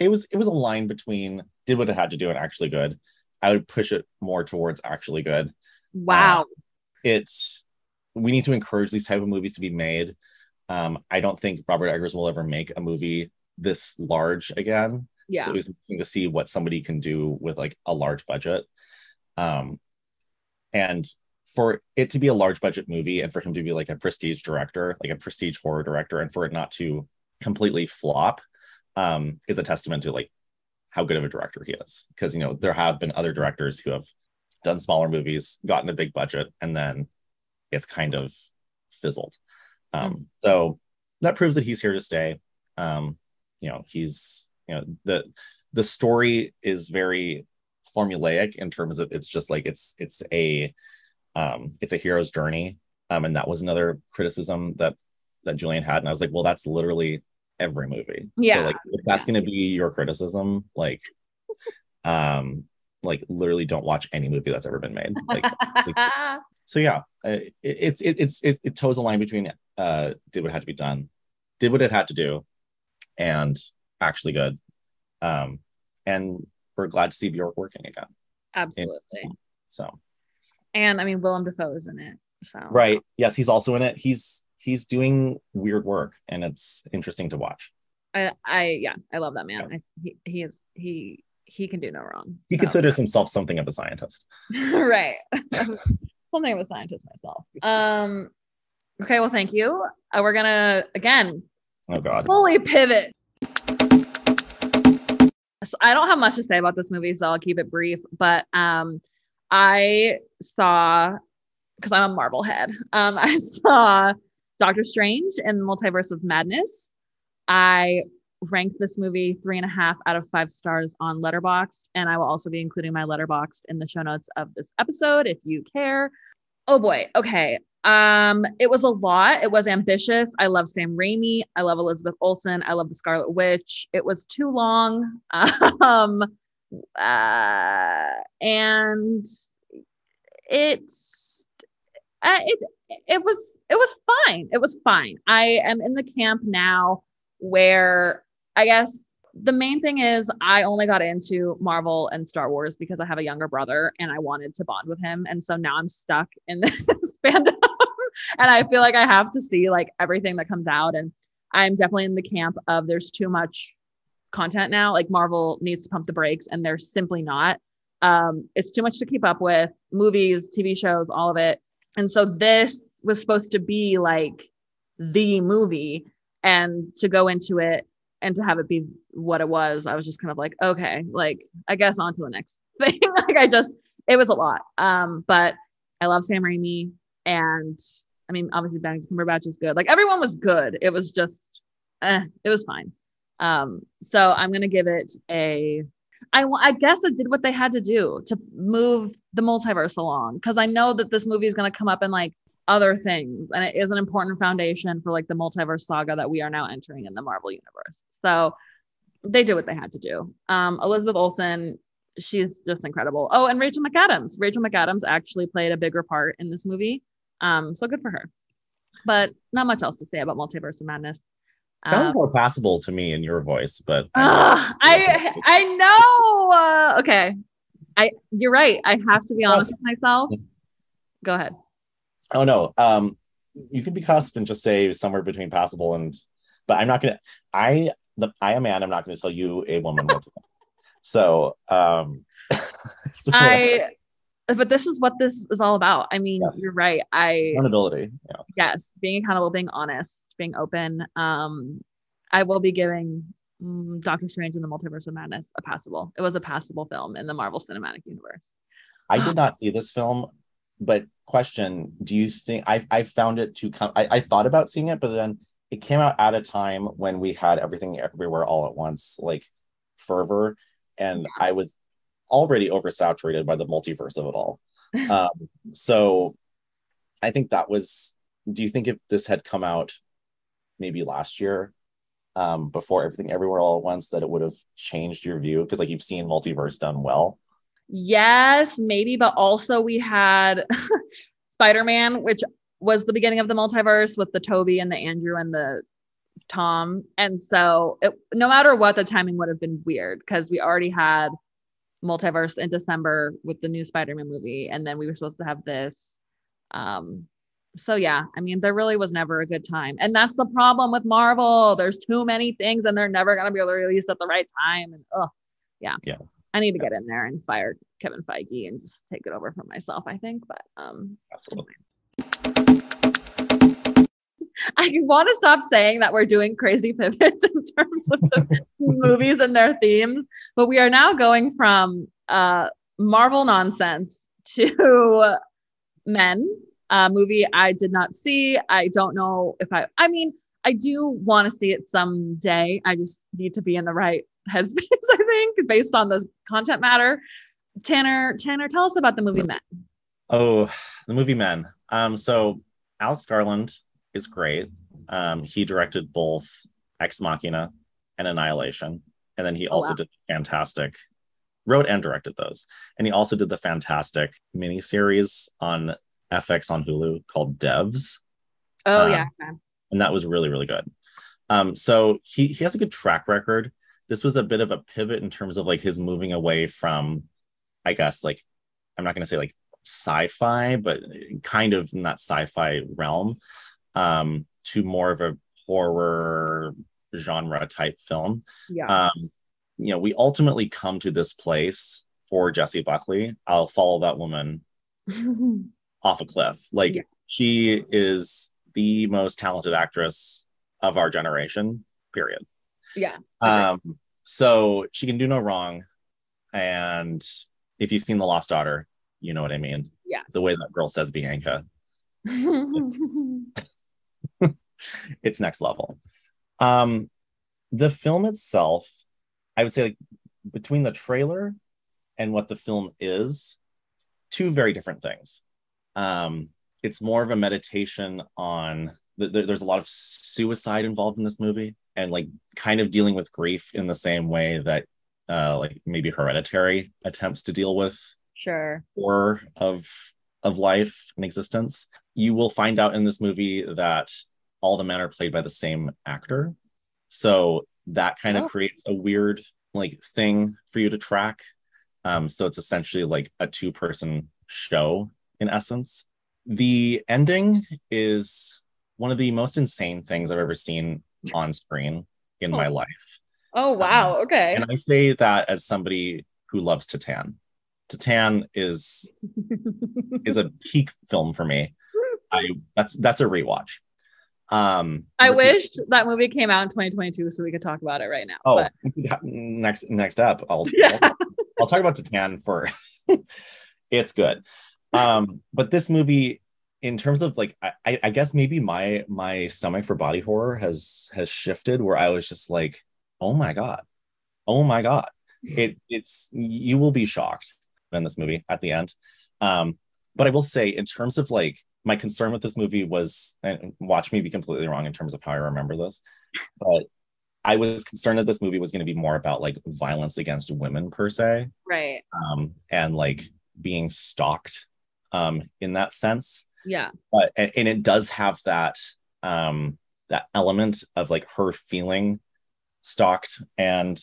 it was it was a line between did what it had to do and actually good i would push it more towards actually good Wow. it's we need to encourage these type of movies to be made. Um, I don't think Robert Eggers will ever make a movie this large again. Yeah. So it was interesting to see what somebody can do with like a large budget. Um, and for it to be a large budget movie and for him to be like a prestige director, like a prestige horror director, and for it not to completely flop, um, is a testament to like how good of a director he is. Because you know there have been other directors who have done smaller movies, gotten a big budget, and then it's kind of fizzled. Um, mm. So that proves that he's here to stay. Um, you know, he's you know the the story is very formulaic in terms of it's just like it's it's a um, it's a hero's journey. Um, and that was another criticism that that Julian had. And I was like, well, that's literally every movie. Yeah. So like if that's yeah. gonna be your criticism, like um like literally don't watch any movie that's ever been made. Like, like so yeah, it, it's it, it's it, it toes the line between uh did what had to be done, did what it had to do, and actually good. Um and we're glad to see Bjork working again. Absolutely. And, so and I mean Willem Dafoe is in it. So right, yes, he's also in it. He's he's doing weird work, and it's interesting to watch. I, I yeah, I love that man. Yeah. I, he he is he he can do no wrong. He so. considers himself something of a scientist. right, something of a scientist myself. Um, okay, well, thank you. Uh, we're gonna again. Oh God. Fully pivot. So I don't have much to say about this movie, so I'll keep it brief. But um, I saw because I'm a Marvel head. Um, I saw Doctor Strange in the Multiverse of Madness. I ranked this movie three and a half out of five stars on Letterboxd, and I will also be including my Letterboxd in the show notes of this episode if you care. Oh boy, okay. Um, it was a lot. It was ambitious. I love Sam Raimi. I love Elizabeth Olsen. I love the Scarlet Witch. It was too long. um, uh, and it's uh, it it was it was fine. It was fine. I am in the camp now where I guess the main thing is I only got into Marvel and Star Wars because I have a younger brother and I wanted to bond with him. And so now I'm stuck in this fandom and I feel like I have to see like everything that comes out. And I'm definitely in the camp of there's too much content now. Like Marvel needs to pump the brakes, and they're simply not. Um, it's too much to keep up with movies, TV shows, all of it. And so this was supposed to be like the movie, and to go into it and to have it be what it was, I was just kind of like, okay, like I guess on to the next thing. like I just, it was a lot. Um, but I love Sam Raimi, and I mean, obviously Benedict Cumberbatch is good. Like everyone was good. It was just, eh, it was fine. Um, so I'm gonna give it a. I, I guess it did what they had to do to move the multiverse along because I know that this movie is going to come up in like other things and it is an important foundation for like the multiverse saga that we are now entering in the Marvel universe. So they did what they had to do. Um, Elizabeth Olsen, she's just incredible. Oh, and Rachel McAdams. Rachel McAdams actually played a bigger part in this movie. Um, so good for her. But not much else to say about Multiverse of Madness. Sounds um, more passable to me in your voice, but uh, I I know. Uh, okay, I you're right. I have to be honest with myself. Go ahead. Oh no. Um, you can be cusp and just say somewhere between passable and, but I'm not gonna. I the I am man. I'm not gonna tell you a woman So um, I. But this is what this is all about. I mean, yes. you're right. I accountability. Yeah. Yes, being accountable, being honest being open. Um, I will be giving mm, Doctor Strange in the Multiverse of Madness a passable. It was a passable film in the Marvel Cinematic Universe. I did not see this film, but question: Do you think I I found it to come? I, I thought about seeing it, but then it came out at a time when we had everything everywhere all at once, like fervor, and yeah. I was already oversaturated by the multiverse of it all. um, so I think that was. Do you think if this had come out maybe last year um, before everything everywhere all at once that it would have changed your view because like you've seen multiverse done well yes maybe but also we had spider-man which was the beginning of the multiverse with the Tobey and the andrew and the tom and so it, no matter what the timing would have been weird because we already had multiverse in december with the new spider-man movie and then we were supposed to have this um so yeah, I mean, there really was never a good time. And that's the problem with Marvel. There's too many things and they're never gonna be able to release at the right time. And oh yeah. Yeah. I need to get in there and fire Kevin Feige and just take it over for myself, I think. But um Absolutely. I want to stop saying that we're doing crazy pivots in terms of the movies and their themes, but we are now going from uh, Marvel nonsense to Men, a movie I did not see. I don't know if I, I mean, I do want to see it someday. I just need to be in the right headspace, I think, based on the content matter. Tanner, Tanner, tell us about the movie Men. Oh, the movie Men. Um, so Alex Garland is great. Um, he directed both Ex Machina and Annihilation, and then he Oh, also wow. did fantastic, wrote and directed those, and he also did the fantastic miniseries on FX on Hulu called Devs, Oh Um, yeah. and that was really really good. Um, so he he has a good track record. This was a bit of a pivot in terms of like his moving away from, I guess like, I'm not going to say like sci-fi, but kind of in that sci-fi realm, um, to more of a horror genre type film. Yeah. Um, you know, we ultimately come to this place for Jessie Buckley. I'll follow that woman off a cliff. Like Yeah. she is the most talented actress of our generation, period. yeah. Um, so she can do no wrong. And if you've seen The Lost Daughter, you know what I mean. Yeah. The way that girl says Bianca, it's next level. Um, the film itself, I would say, like between the trailer and what the film is, two very different things. Um, it's more of a meditation on. th- th- There's a lot of suicide involved in this movie, and like kind of dealing with grief in the same way that, uh, like maybe Hereditary attempts to deal with sure. horror of of life and existence. You will find out in this movie that all the men are played by the same actor. So that kind Oh. of creates a weird like thing for you to track. Um, so it's essentially like a two person show in essence. The ending is one of the most insane things I've ever seen on screen in my Oh. life. Oh wow. Okay. And I say that as somebody who loves Titane. Titane is is a peak film for me. I that's that's a rewatch. Um I wish that movie came out in 2022 so we could talk about it right now. Oh, but next next up, I'll Yeah. I'll, I'll talk about Titane for it's good. Um, but this movie, in terms of like, I, I I guess maybe my my stomach for body horror has has shifted where I was just like, oh my god, oh my god, it it's you will be shocked in this movie at the end. Um, but I will say, in terms of like my concern with this movie was, and watch me be completely wrong in terms of how I remember this, but I was concerned that this movie was going to be more about like violence against women per se, right. um, and like being stalked um, in that sense. Yeah. But and, and it does have that um, that element of like her feeling stalked and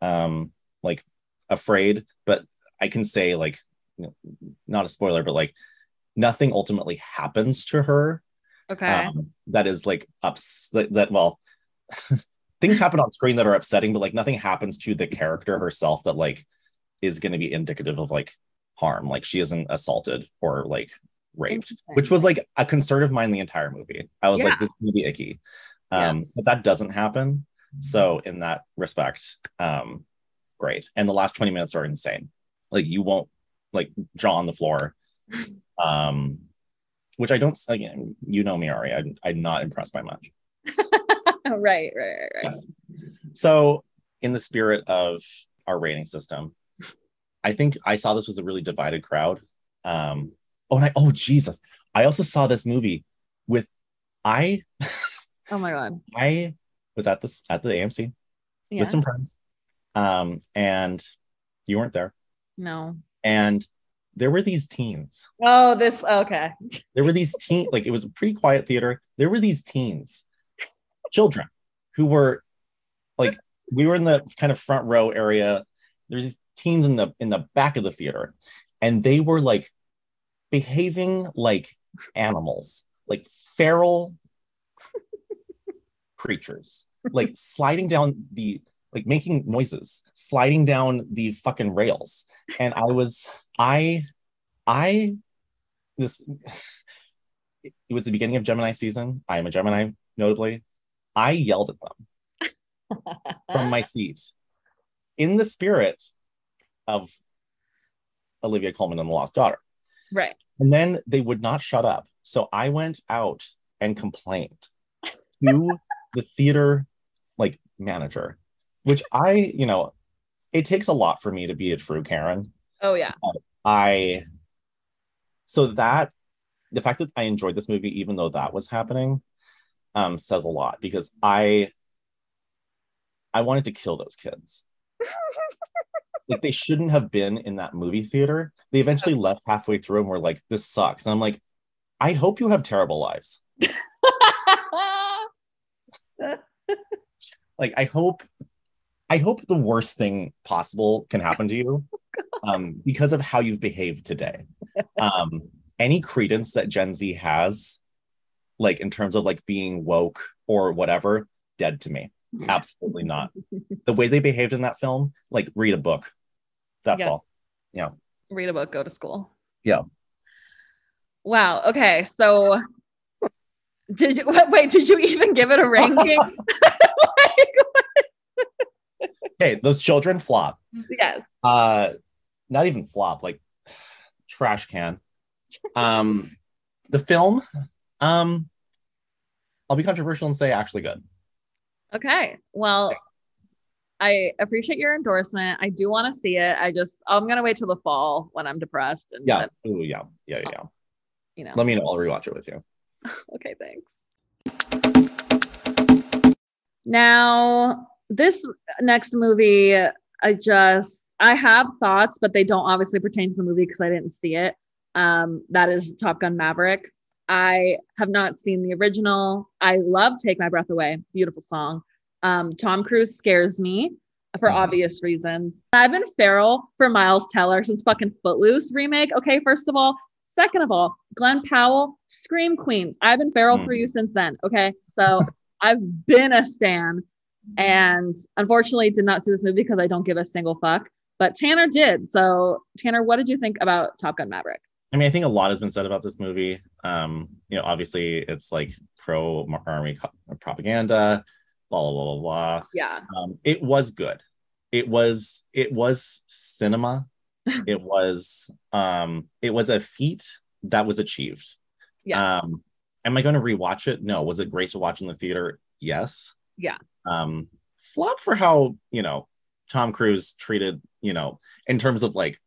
um, like afraid. But I can say like you know, not a spoiler, but like nothing ultimately happens to her Okay. um, that is like ups that, that well things happen on screen that are upsetting but like nothing happens to the character herself that like is going to be indicative of like harm. Like she isn't assaulted or like raped which was like a concern of mine the entire movie. I was Yeah. like this is gonna be icky. Um but that doesn't happen. So in that respect um great. And the last 20 minutes are insane. Like you won't like jaw on the floor um which i don't again you know me ari I'm, i'm not impressed by much right, right, right, right. So, in the spirit of our rating system, I think I saw this with a really divided crowd. Um, oh, and I, oh, Jesus. I also saw this movie with, I, Oh my god. I was at this, at the AMC Yeah. with some friends. Um, and you weren't there. no. And there were these teens. Oh, this okay. There were these teen, like it was a pretty quiet theater. There were these teens, children, who were like, we were in the kind of front row area. There's these teens in the in the back of the theater, and they were like behaving like animals. like feral creatures, like sliding down the like making noises, sliding down the fucking rails. And I was, I, I, this, it was the beginning of Gemini season. I am a Gemini, notably. I yelled at them from my seat in the spirit of Olivia Colman and the Lost Daughter. Right. And then they would not shut up. So I went out and complained to the theater like manager which I, you know, it takes a lot for me to be a true Karen. Oh yeah. I so that the fact that I enjoyed this movie even though that was happening um says a lot because I I wanted to kill those kids. like they shouldn't have been in that movie theater. They eventually left halfway through and were like, this sucks. And I'm like, I hope you have terrible lives. like I hope I hope the worst thing possible can happen to you um, because of how you've behaved today. Um, any credence that Gen Z has, like in terms of like being woke or whatever, dead to me. Absolutely not. The way they behaved in that film, like read a book. That's all. Yeah. Read a book, go to school. Yeah. Wow. Okay. So did you wait, did you even give it a ranking? Okay, those children flop. Yes. Uh not even flop, like trash can. Um the film, um, I'll be controversial and say actually good. Okay. Well, I appreciate your endorsement. I do want to see it. I just I'm gonna wait till the fall when I'm depressed. And yeah. Ooh, yeah. Yeah. Yeah. You know. Let me know. I'll rewatch it with you. okay. Thanks. Now, this next movie, I just I have thoughts, but they don't obviously pertain to the movie because I didn't see it. Um, that is Top Gun Maverick. I have not seen the original. I love Take My Breath Away, beautiful song. Um, Tom Cruise scares me for mm-hmm. obvious reasons. I've been feral for Miles Teller since fucking Footloose remake. Okay, first of all. Second of all, Glen Powell, Scream Queens. I've been feral mm-hmm. for you since then. Okay, so I've been a stan and unfortunately did not see this movie because I don't give a single fuck. But Tanner did. So Tanner, what did you think about Top Gun Maverick? I mean, I think a lot has been said about this movie. Um, you know, obviously it's like pro army propaganda, blah blah blah blah. Yeah. Um, it was good. It was it was cinema. it was um it was a feat that was achieved. Yeah. Um, am I going to rewatch it? No. Was it great to watch in the theater? Yes. Yeah. Um, flop for how you know Tom Cruise treated you know in terms of like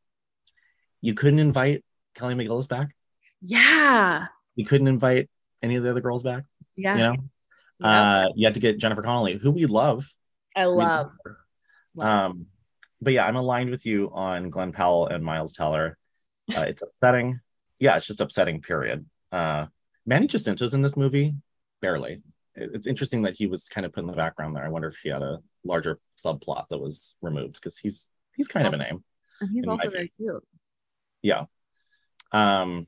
you couldn't invite Kelly McGillis back. Yeah. You couldn't invite any of the other girls back. Yeah. You know, yep. uh, you had to get Jennifer Connelly, who we love. I love. love um, but yeah, I'm aligned with you on Glen Powell and Miles Teller. Uh, it's upsetting. Yeah, it's just upsetting. Period. Uh, Manny Jacinto's in this movie, barely it's interesting that he was kind of put in the background there. I wonder if he had a larger subplot that was removed because he's he's kind of a name. And he's also very cute. Yeah. Um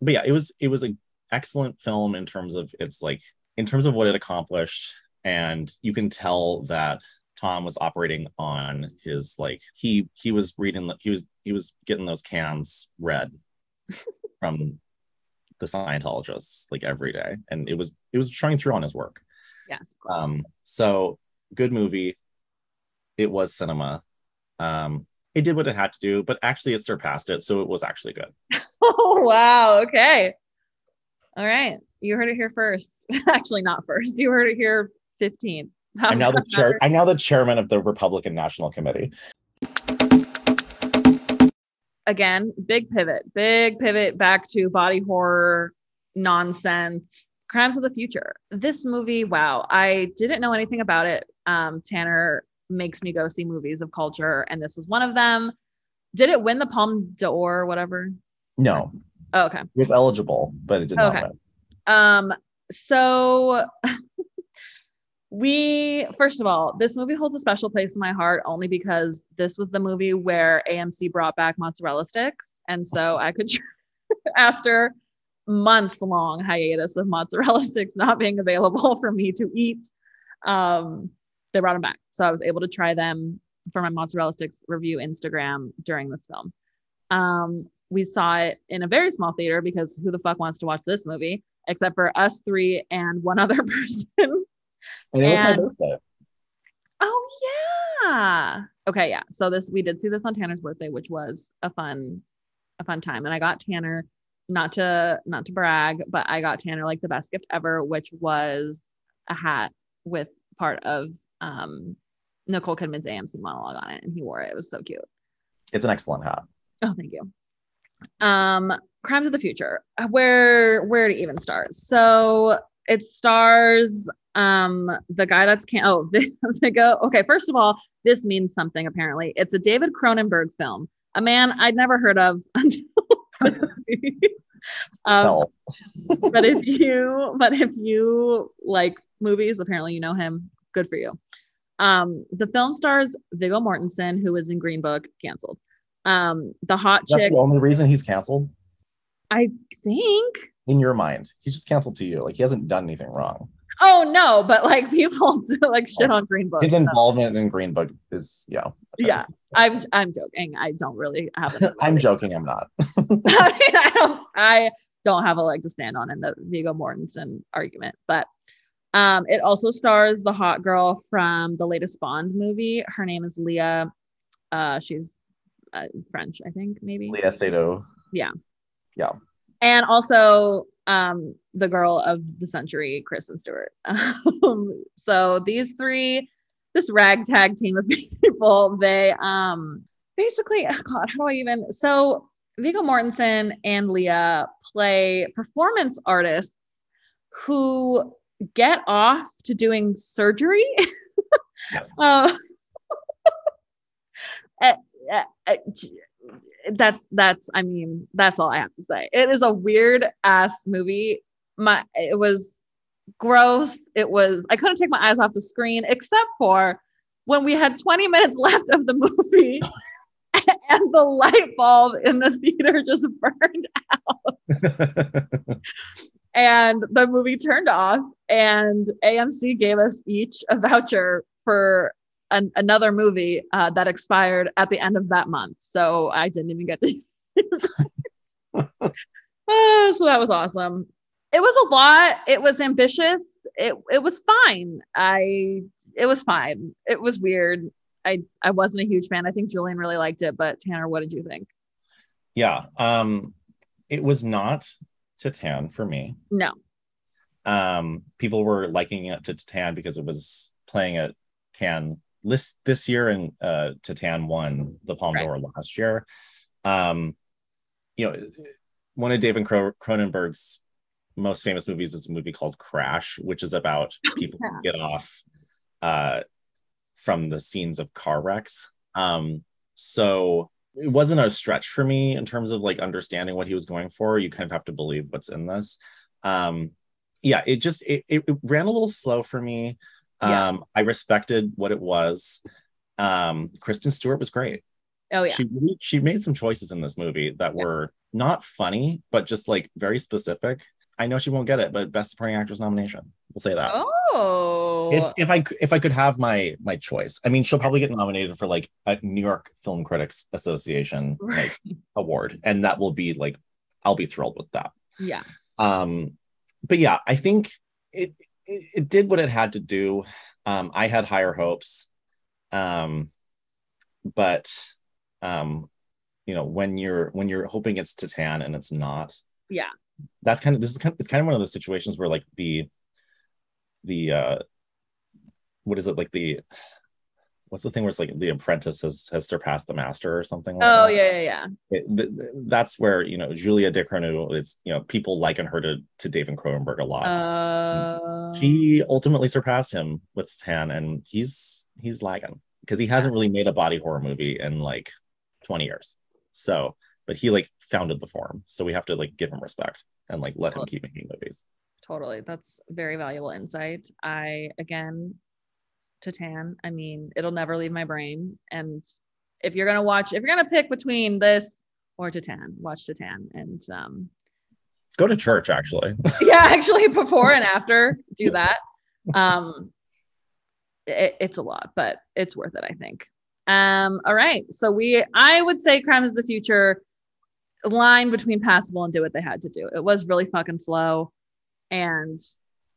but yeah, it was it was an excellent film in terms of its like in terms of what it accomplished and you can tell that Tom was operating on his like he he was reading he was he was getting those cans read from the Scientologists like every day, and it was it was showing through on his work. Yes. Um. So good movie. It was cinema. Um. It did what it had to do, but actually it surpassed it, so it was actually good. oh wow! Okay. All right, you heard it here first. actually, not first. You heard it here 15. I'm now the chair. I'm now the chairman of the Republican National Committee again, big pivot, big pivot back to body horror nonsense, crimes of the future. This movie, wow, I didn't know anything about it. Um, Tanner makes me go see movies of culture, and this was one of them. Did it win the Palme d'Or whatever? No. Oh, okay. It's eligible, but it did okay. not win. Um, so we first of all this movie holds a special place in my heart only because this was the movie where amc brought back mozzarella sticks and so i could after months long hiatus of mozzarella sticks not being available for me to eat. Um, they brought them back. So I was able to try them for my mozzarella sticks review Instagram during this film. Um, we saw it in a very small theater because who the fuck wants to watch this movie except for us three and one other person. And it was my birthday. Oh yeah. Okay, yeah. So this we did see this on Tanner's birthday, which was a fun, a fun time. And I got Tanner, not to not to brag, but I got Tanner like the best gift ever, which was a hat with part of um Nicole Kidman's AMC monologue on it, and he wore it. It was so cute. It's an excellent hat. Oh, thank you. Um, Crimes of the Future. Where where to even start? So it stars um the guy that's can oh Viggo. Okay, first of all, this means something apparently. It's a David Cronenberg film, a man I'd never heard of until um, but if you but if you like movies, apparently you know him. Good for you. Um, the film stars Viggo Mortensen, who is in Green Book, canceled. Um, the hot That's chick. the only reason he's canceled I think. in your mind. He's just canceled to you. Like he hasn't done anything wrong. Oh no, but like people do like shit on Green Book. His so- involvement in Green Book is yeah. yeah, I'm I'm joking. I don't really have. a- I'm joking. I'm not. I, mean, I don't. I don't have a leg to stand on in the Viggo Mortensen argument, but um, it also stars the hot girl from the latest Bond movie. Her name is Léa. Uh, she's uh, French, I think, maybe. Léa Seydoux. Yeah. Yeah. And also um, the girl of the century, Kristen Stewart. Um, so these three, this ragtag team of people, they um, basically, oh God, how do I even? So Viggo Mortensen and Léa play performance artists who get off to doing surgery. Yes. Uh, uh, uh, uh, that's that's I mean that's all I have to say. It is a weird ass movie. My it was gross. It was I couldn't take my eyes off the screen except for when we had 20 minutes left of the movie and the light bulb in the theater just burned out. and the movie turned off and AMC gave us each a voucher for an, another movie uh, that expired at the end of that month. So I didn't even get to. Uh, so that was awesome. It was a lot. It was ambitious. It it was fine. I it was fine. It was weird. I I wasn't a huge fan. I think Julian really liked it, but Tanner, what did you think? yeah. Um, it was not Titane for me. No. Um, people were liking it to Titane because it was playing at Cannes list this year, and uh, Titane won the Palme Right. d'Or last year. Um, you know, one of David Cro- Cronenberg's most famous movies is a movie called Crash, which is about people who get off uh, from the scenes of car wrecks. Um, so it wasn't a stretch for me in terms of like understanding what he was going for. You kind of have to believe what's in this. Um, yeah, it just it, it ran a little slow for me. Yeah. Um, I respected what it was. Um, Kristen Stewart was great. Oh yeah. She really, she made some choices in this movie that Yeah. were not funny, but just like very specific. I know she won't get it, but best supporting actress nomination. We'll say that. Oh. If, if I if I could have my my choice, I mean, she'll probably get nominated for like a New York Film Critics Association like award, and that will be like I'll be thrilled with that. yeah. Um, but yeah, I think it, it it did what it had to do. Um, I had higher hopes, um, but um, you know when you're when you're hoping it's Titane and it's not, Yeah. that's kind of this is kind it's kind of one of those situations where like the the uh what is it like the what's the thing where it's like the apprentice has has surpassed the master or something like Oh that? yeah, yeah, yeah. it, th- th- that's where you know Julia Ducournau. It's you know people liken her to to David Cronenberg a lot. Uh, he ultimately surpassed him with Tan, and he's he's lagging because he hasn't really made a body horror movie in like twenty years. So, but he like founded the form, so we have to like give him respect and like let him keep making movies. totally. That's very valuable insight. I again, Titane. I mean, it'll never leave my brain. And if you're gonna watch, if you're gonna pick between this or Titane, watch Titane. And um, Go to church, actually. yeah, actually, before and after, do that. Um, it, it's a lot, but it's worth it, I think. Um, all right. So we, I would say Crimes of the Future line between passable and do what they had to do. It was really fucking slow and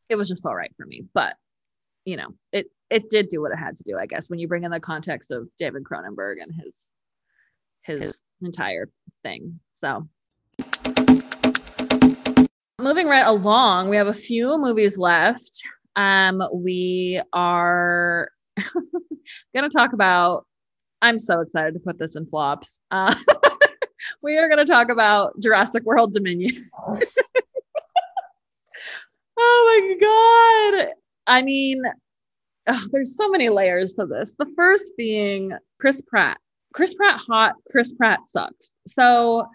it was just all right for me. But you know, it it did do what it had to do, I guess, when you bring in the context of David Cronenberg and his his entire thing. So moving right along, we have a few movies left. Um, we are gonna talk about. I'm so excited to put this in flops. Uh, we are gonna talk about Jurassic World Dominion. oh my god! I mean, oh, there's so many layers to this. The first being Chris Pratt. Chris Pratt hot, Chris Pratt sucks. So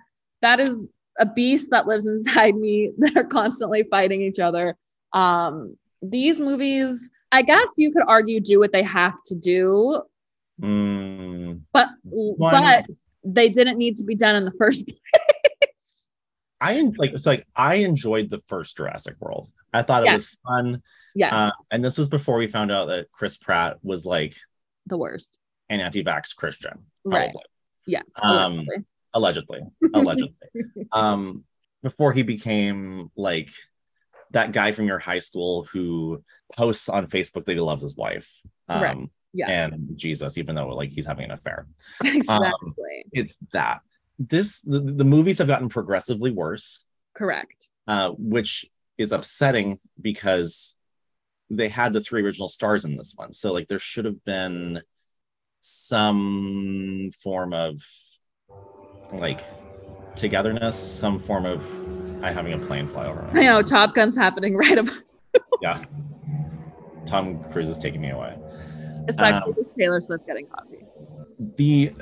that is a beast that lives inside me that are constantly fighting each other. Um, these movies, I guess you could argue, do what they have to do, Mm, but but they didn't need to be done in the first place. I like it's like I enjoyed the first Jurassic World. I thought it Yes. was fun. yes, Uh, and this was before we found out that Chris Pratt was like the worst. an anti-vax Christian. Right. Probably. Yes. Um, allegedly. Allegedly. Allegedly. um, before he became like that guy from your high school who posts on Facebook that he loves his wife. Um, Right. yes. and Jesus, even though like he's having an affair. exactly. It's that. This the, the movies have gotten progressively worse. Correct. uh, which is upsetting because they had the three original stars in this one. So like there should have been some form of like togetherness, some form of I having a plane fly over. I know Top Gun's happening right about. Yeah. Tom Cruise is taking me away. It's like Um, Taylor Swift getting coffee. The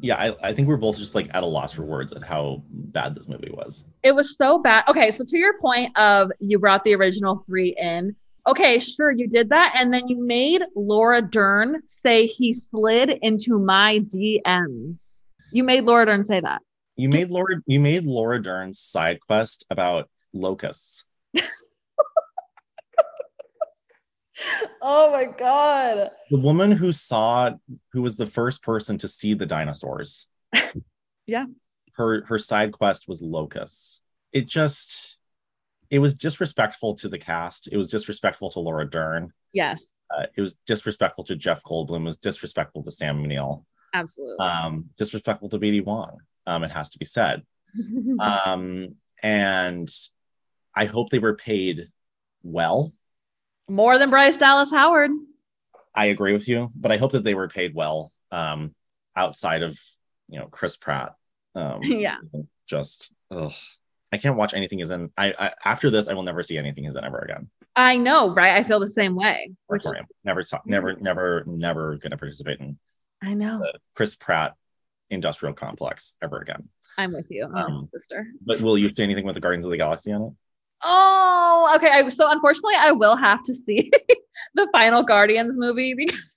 yeah, I, I think we're both just like at a loss for words at how bad this movie was. It was so bad. Okay, so to your point of you brought the original three in. Okay, sure, you did that, and then you made Laura Dern say he slid into my DMs. You made Laura Dern say that. You made Laura you made Laura Dern's side quest about locusts. Oh my god. the woman who saw who was the first person to see the dinosaurs. Yeah. her her side quest was locust it just it was disrespectful to the cast. It was disrespectful to laura dern. Yes, uh, it was disrespectful to jeff goldblum. It was disrespectful to sam neill. Absolutely. um disrespectful to BD Wong um it has to be said. Um and i hope they were paid well More than Bryce Dallas Howard. I agree with you, but I hope that they were paid well um, outside of you know Chris Pratt. Um, Yeah. just ugh. I can't watch anything he's in. I, I after this, I will never see anything he's in ever again. I know, right? I feel the same way. Which for him. Never, never, never, never going to participate in I know. the Chris Pratt industrial complex ever again. I'm with you, Um, sister. But will you say anything with the Guardians of the Galaxy on it? Oh, okay. I, so unfortunately, I will have to see the final Guardians movie because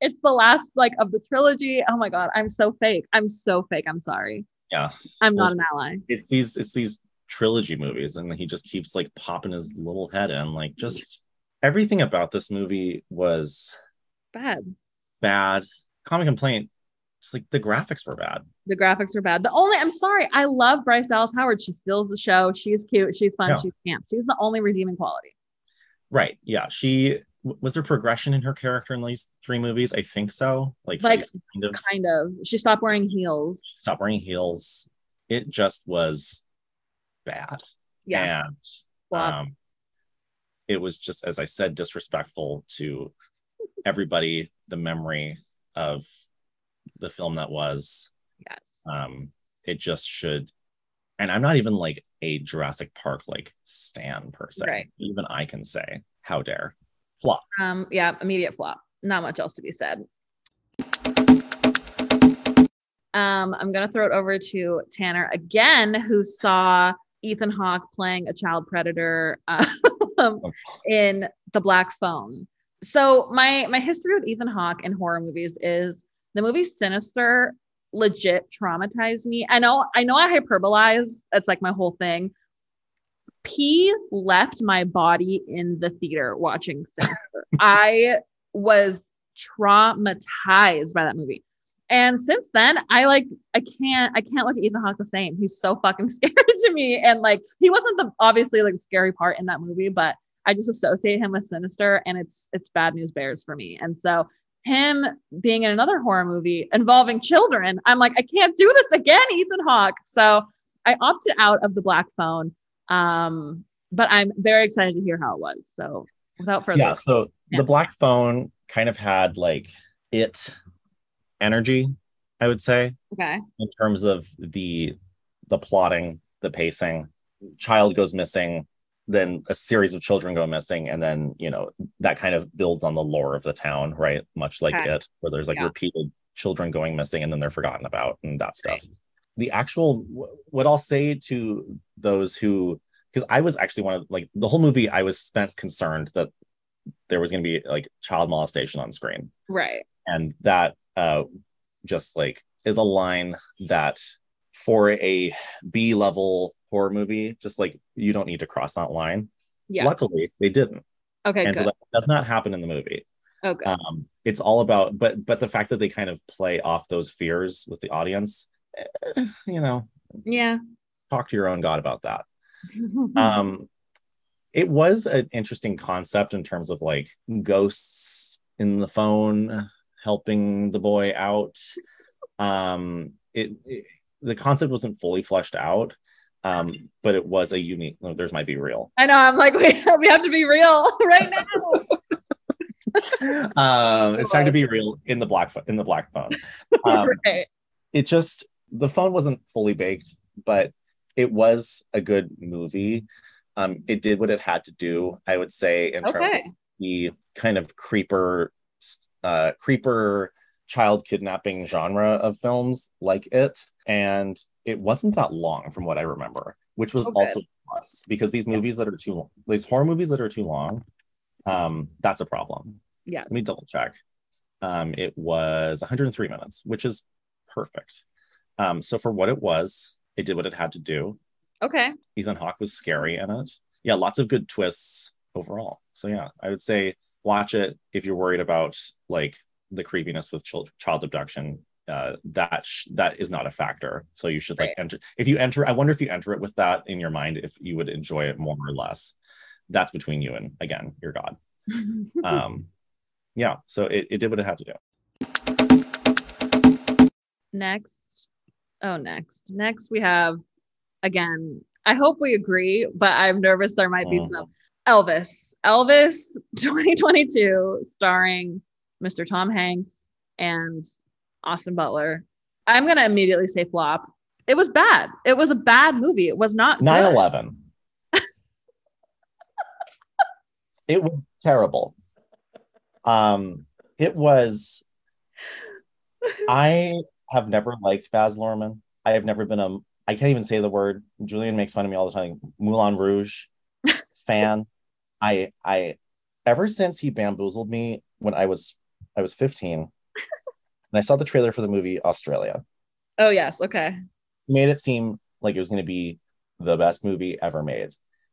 it's the last like of the trilogy. Oh my god, I'm so fake. I'm so fake. I'm sorry. Yeah, I'm Well, not an ally. it's these, it's these trilogy movies, and he just keeps like popping his little head in. Like, just everything about this movie was Bad. bad. Common complaint, just like the graphics were bad. The graphics were bad. The only I'm sorry. I love Bryce Dallas Howard. She steals the show. She's cute. She's fun. She's camp. She's the only redeeming quality. Right. Yeah. She was there progression in her character in these three movies? I think so. Like, Like, kind of Kind of. She stopped wearing heels. stopped wearing heels. It just was bad. Yeah. And Flop. um it was just as I said, disrespectful to everybody, the memory of the film that was. yes. Um, it just should and I'm not even like a Jurassic Park like stan person. Right. Even I can say, how dare. Flop. Um, yeah, immediate flop. Not much else to be said. Um, I'm gonna throw it over to Tanner again, who saw Ethan Hawke playing a child predator um, in The Black Phone. So my my history with Ethan Hawke in horror movies is the movie Sinister legit traumatized me. I know I know I hyperbolize. That's like my whole thing. pee left my body in the theater watching Sinister. I was traumatized by that movie. And since then, I like I can't I can't look at Ethan Hawke the same. He's so fucking scary to me. And like he wasn't the obviously like scary part in that movie, but I just associate him with Sinister and it's it's bad news bears for me. And so him being in another horror movie involving children, I'm like, I can't do this again, Ethan Hawke. So I opted out of the black phone. Um, but I'm very excited to hear how it was. So without further yeah, so yeah. the black phone kind of had like it energy, I would say. Okay. In terms of the the plotting, the pacing. Child goes missing, then a series of children go missing, and then you know that kind of builds on the lore of the town, right? Much like okay. it, where there's like yeah. repeated children going missing and then they're forgotten about and that stuff. Right. The actual what I'll say to those who because I was actually one of like the whole movie I was spent concerned that there was going to be like child molestation on screen. Right. And that uh, just like is a line that for a B level horror movie, just like you don't need to cross that line. Yeah. Luckily, they didn't. Okay. And good. so that does not happen in the movie. Okay. Um, it's all about, but but the fact that they kind of play off those fears with the audience, eh, you know. Yeah. Talk to your own God about that. um, it was an interesting concept in terms of like ghosts in the phone helping the boy out. Um, it, it the concept wasn't fully fleshed out, um, but it was a unique. There's might be real. I know. I'm like, we, we have to be real right now. um, it's time to be real in the black in the black phone. Um, right. It just the phone wasn't fully baked, but it was a good movie. Um, it did what it had to do. I would say in okay. terms of the kind of creeper uh, creeper child kidnapping genre of films like it. And it wasn't that long from what I remember, which was okay. also plus because these movies that are too long, these horror movies that are too long, um, that's a problem. Yeah. Let me double check. Um, it was 103 minutes, which is perfect. Um, so for what it was, it did what it had to do. Okay. Ethan Hawke was scary in it. Yeah, lots of good twists overall. So yeah, I would say watch it if you're worried about like the creepiness with child, child abduction uh, that sh- that is not a factor so you should like right. enter if you enter i wonder if you enter it with that in your mind if you would enjoy it more or less that's between you and again your god um yeah so it, it did what it had to do next oh next next we have again i hope we agree but i'm nervous there might be mm. some Elvis. Elvis 2022, starring Mr. Tom Hanks and Austin Butler. I'm going to immediately say flop. It was bad. It was a bad movie. It was not 9 11. it was terrible. Um, it was. I have never liked Baz Luhrmann. I have never been a. I can't even say the word. Julian makes fun of me all the time. Moulin Rouge fan. I I ever since he bamboozled me when I was I was 15 and I saw the trailer for the movie Australia. Oh yes, okay. Made it seem like it was going to be the best movie ever made.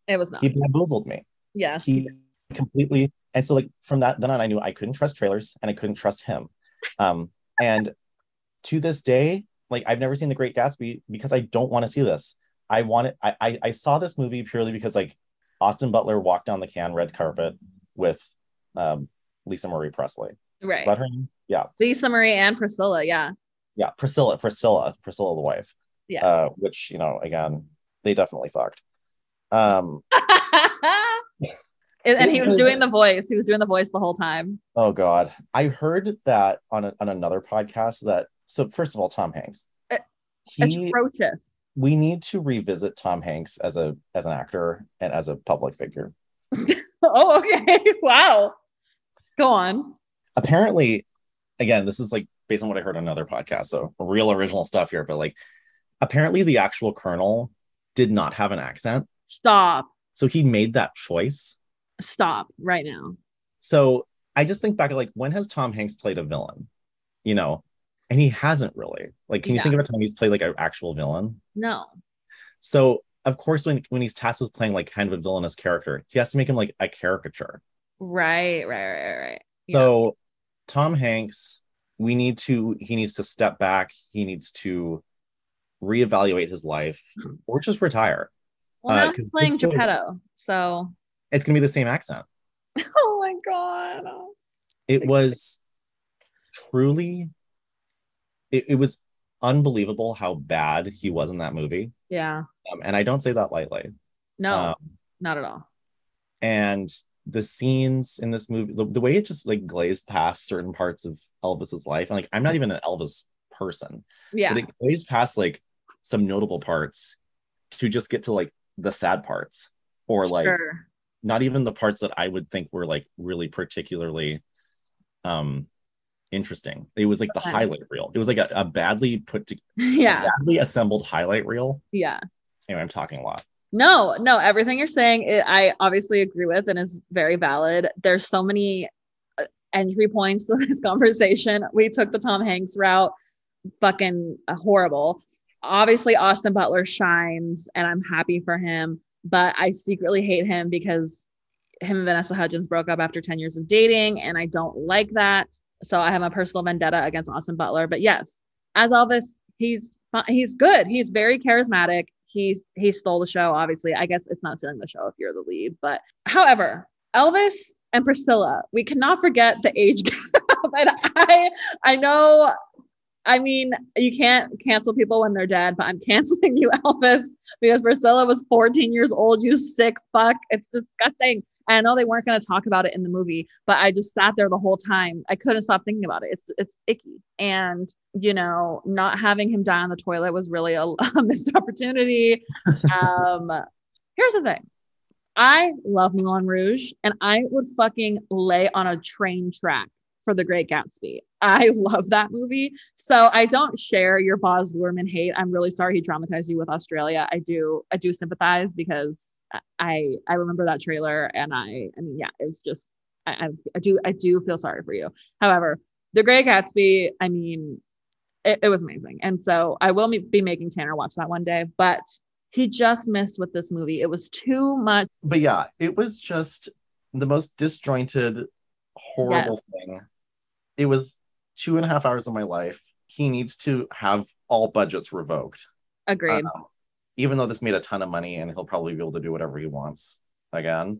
It was not. He bamboozled me. Yes. He completely and so like from that then on I knew I couldn't trust trailers and I couldn't trust him. Um and to this day like I've never seen The Great Gatsby because I don't want to see this. I wanted I, I I saw this movie purely because like Austin Butler walked down the can red carpet with um, Lisa Marie Presley. Right. Is that her name? Yeah. Lisa Marie and Priscilla. Yeah. Yeah. Priscilla, Priscilla, Priscilla, the wife. Yeah. Uh, which, you know, again, they definitely fucked. Um, and, and he was, was, doing the voice. He was doing the voice the whole time. Oh God. I heard that on, a, on another podcast that, so first of all, Tom Hanks. He, atrocious we need to revisit Tom Hanks as a as an actor and as a public figure. oh, okay. Wow. Go on. Apparently, again, this is like based on what I heard on another podcast, so real original stuff here, but like apparently the actual colonel did not have an accent. Stop. So he made that choice. Stop right now. So I just think back like when has Tom Hanks played a villain? You know, and he hasn't really. Like, can yeah. you think of a time he's played like an actual villain? No. So of course when when he's tasked with playing like kind of a villainous character, he has to make him like a caricature. Right, right, right, right. Yeah. So Tom Hanks, we need to he needs to step back. He needs to reevaluate his life or just retire. well, now uh, he's playing this was- Geppetto. So, It's gonna be the same accent. oh my god. It was truly it, it was unbelievable how bad he was in that movie. Yeah. Um, and I don't say that lightly. No, Um, not at all. and the scenes in this movie the, the way it just like glazed past certain parts of elvis's life and like i'm not even an elvis person Yeah. but it glazed past like some notable parts to just get to like the sad parts or like sure. not even the parts that i would think were like really particularly um interesting it was like the Okay. highlight reel it was like a, a badly put to yeah. badly assembled highlight reel Yeah. anyway i'm talking a lot No, no, everything you're saying, it, I obviously agree with and is very valid. There's so many uh, entry points to this conversation. We took the Tom Hanks route, fucking horrible. Obviously, Austin Butler shines, and I'm happy for him, but I secretly hate him because him and Vanessa Hudgens broke up after 10 years of dating, and I don't like that. So I have a personal vendetta against Austin Butler. But yes, as Elvis, he's he's good. He's very charismatic. He's he stole the show. Obviously, I guess it's not stealing the show if you're the lead. But however, Elvis and Priscilla, we cannot forget the age gap. and I I know. I mean, you can't cancel people when they're dead, but I'm canceling you, Elvis, because Priscilla was 14 years old. You sick fuck. It's disgusting. And I know they weren't going to talk about it in the movie, but I just sat there the whole time. I couldn't stop thinking about it. It's it's icky. And you know, not having him die on the toilet was really a, a missed opportunity. Um, here's the thing. I love Moulin Rouge and I would fucking lay on a train track for the Great Gatsby. I love that movie. So I don't share your Baz Luhrmann hate. I'm really sorry he traumatized you with Australia. I do I do sympathize because I I remember that trailer and I I mean yeah, it was just I, I, do I do feel sorry for you. However, The Great Gatsby, I mean, it, it was amazing, and so I will be making Tanner watch that one day. But he just missed with this movie. It was too much. but yeah, it was just the most disjointed, horrible thing. It was two and a half hours of my life. He needs to have all budgets revoked. Agreed. Um, even though this made a ton of money and he'll probably be able to do whatever he wants again.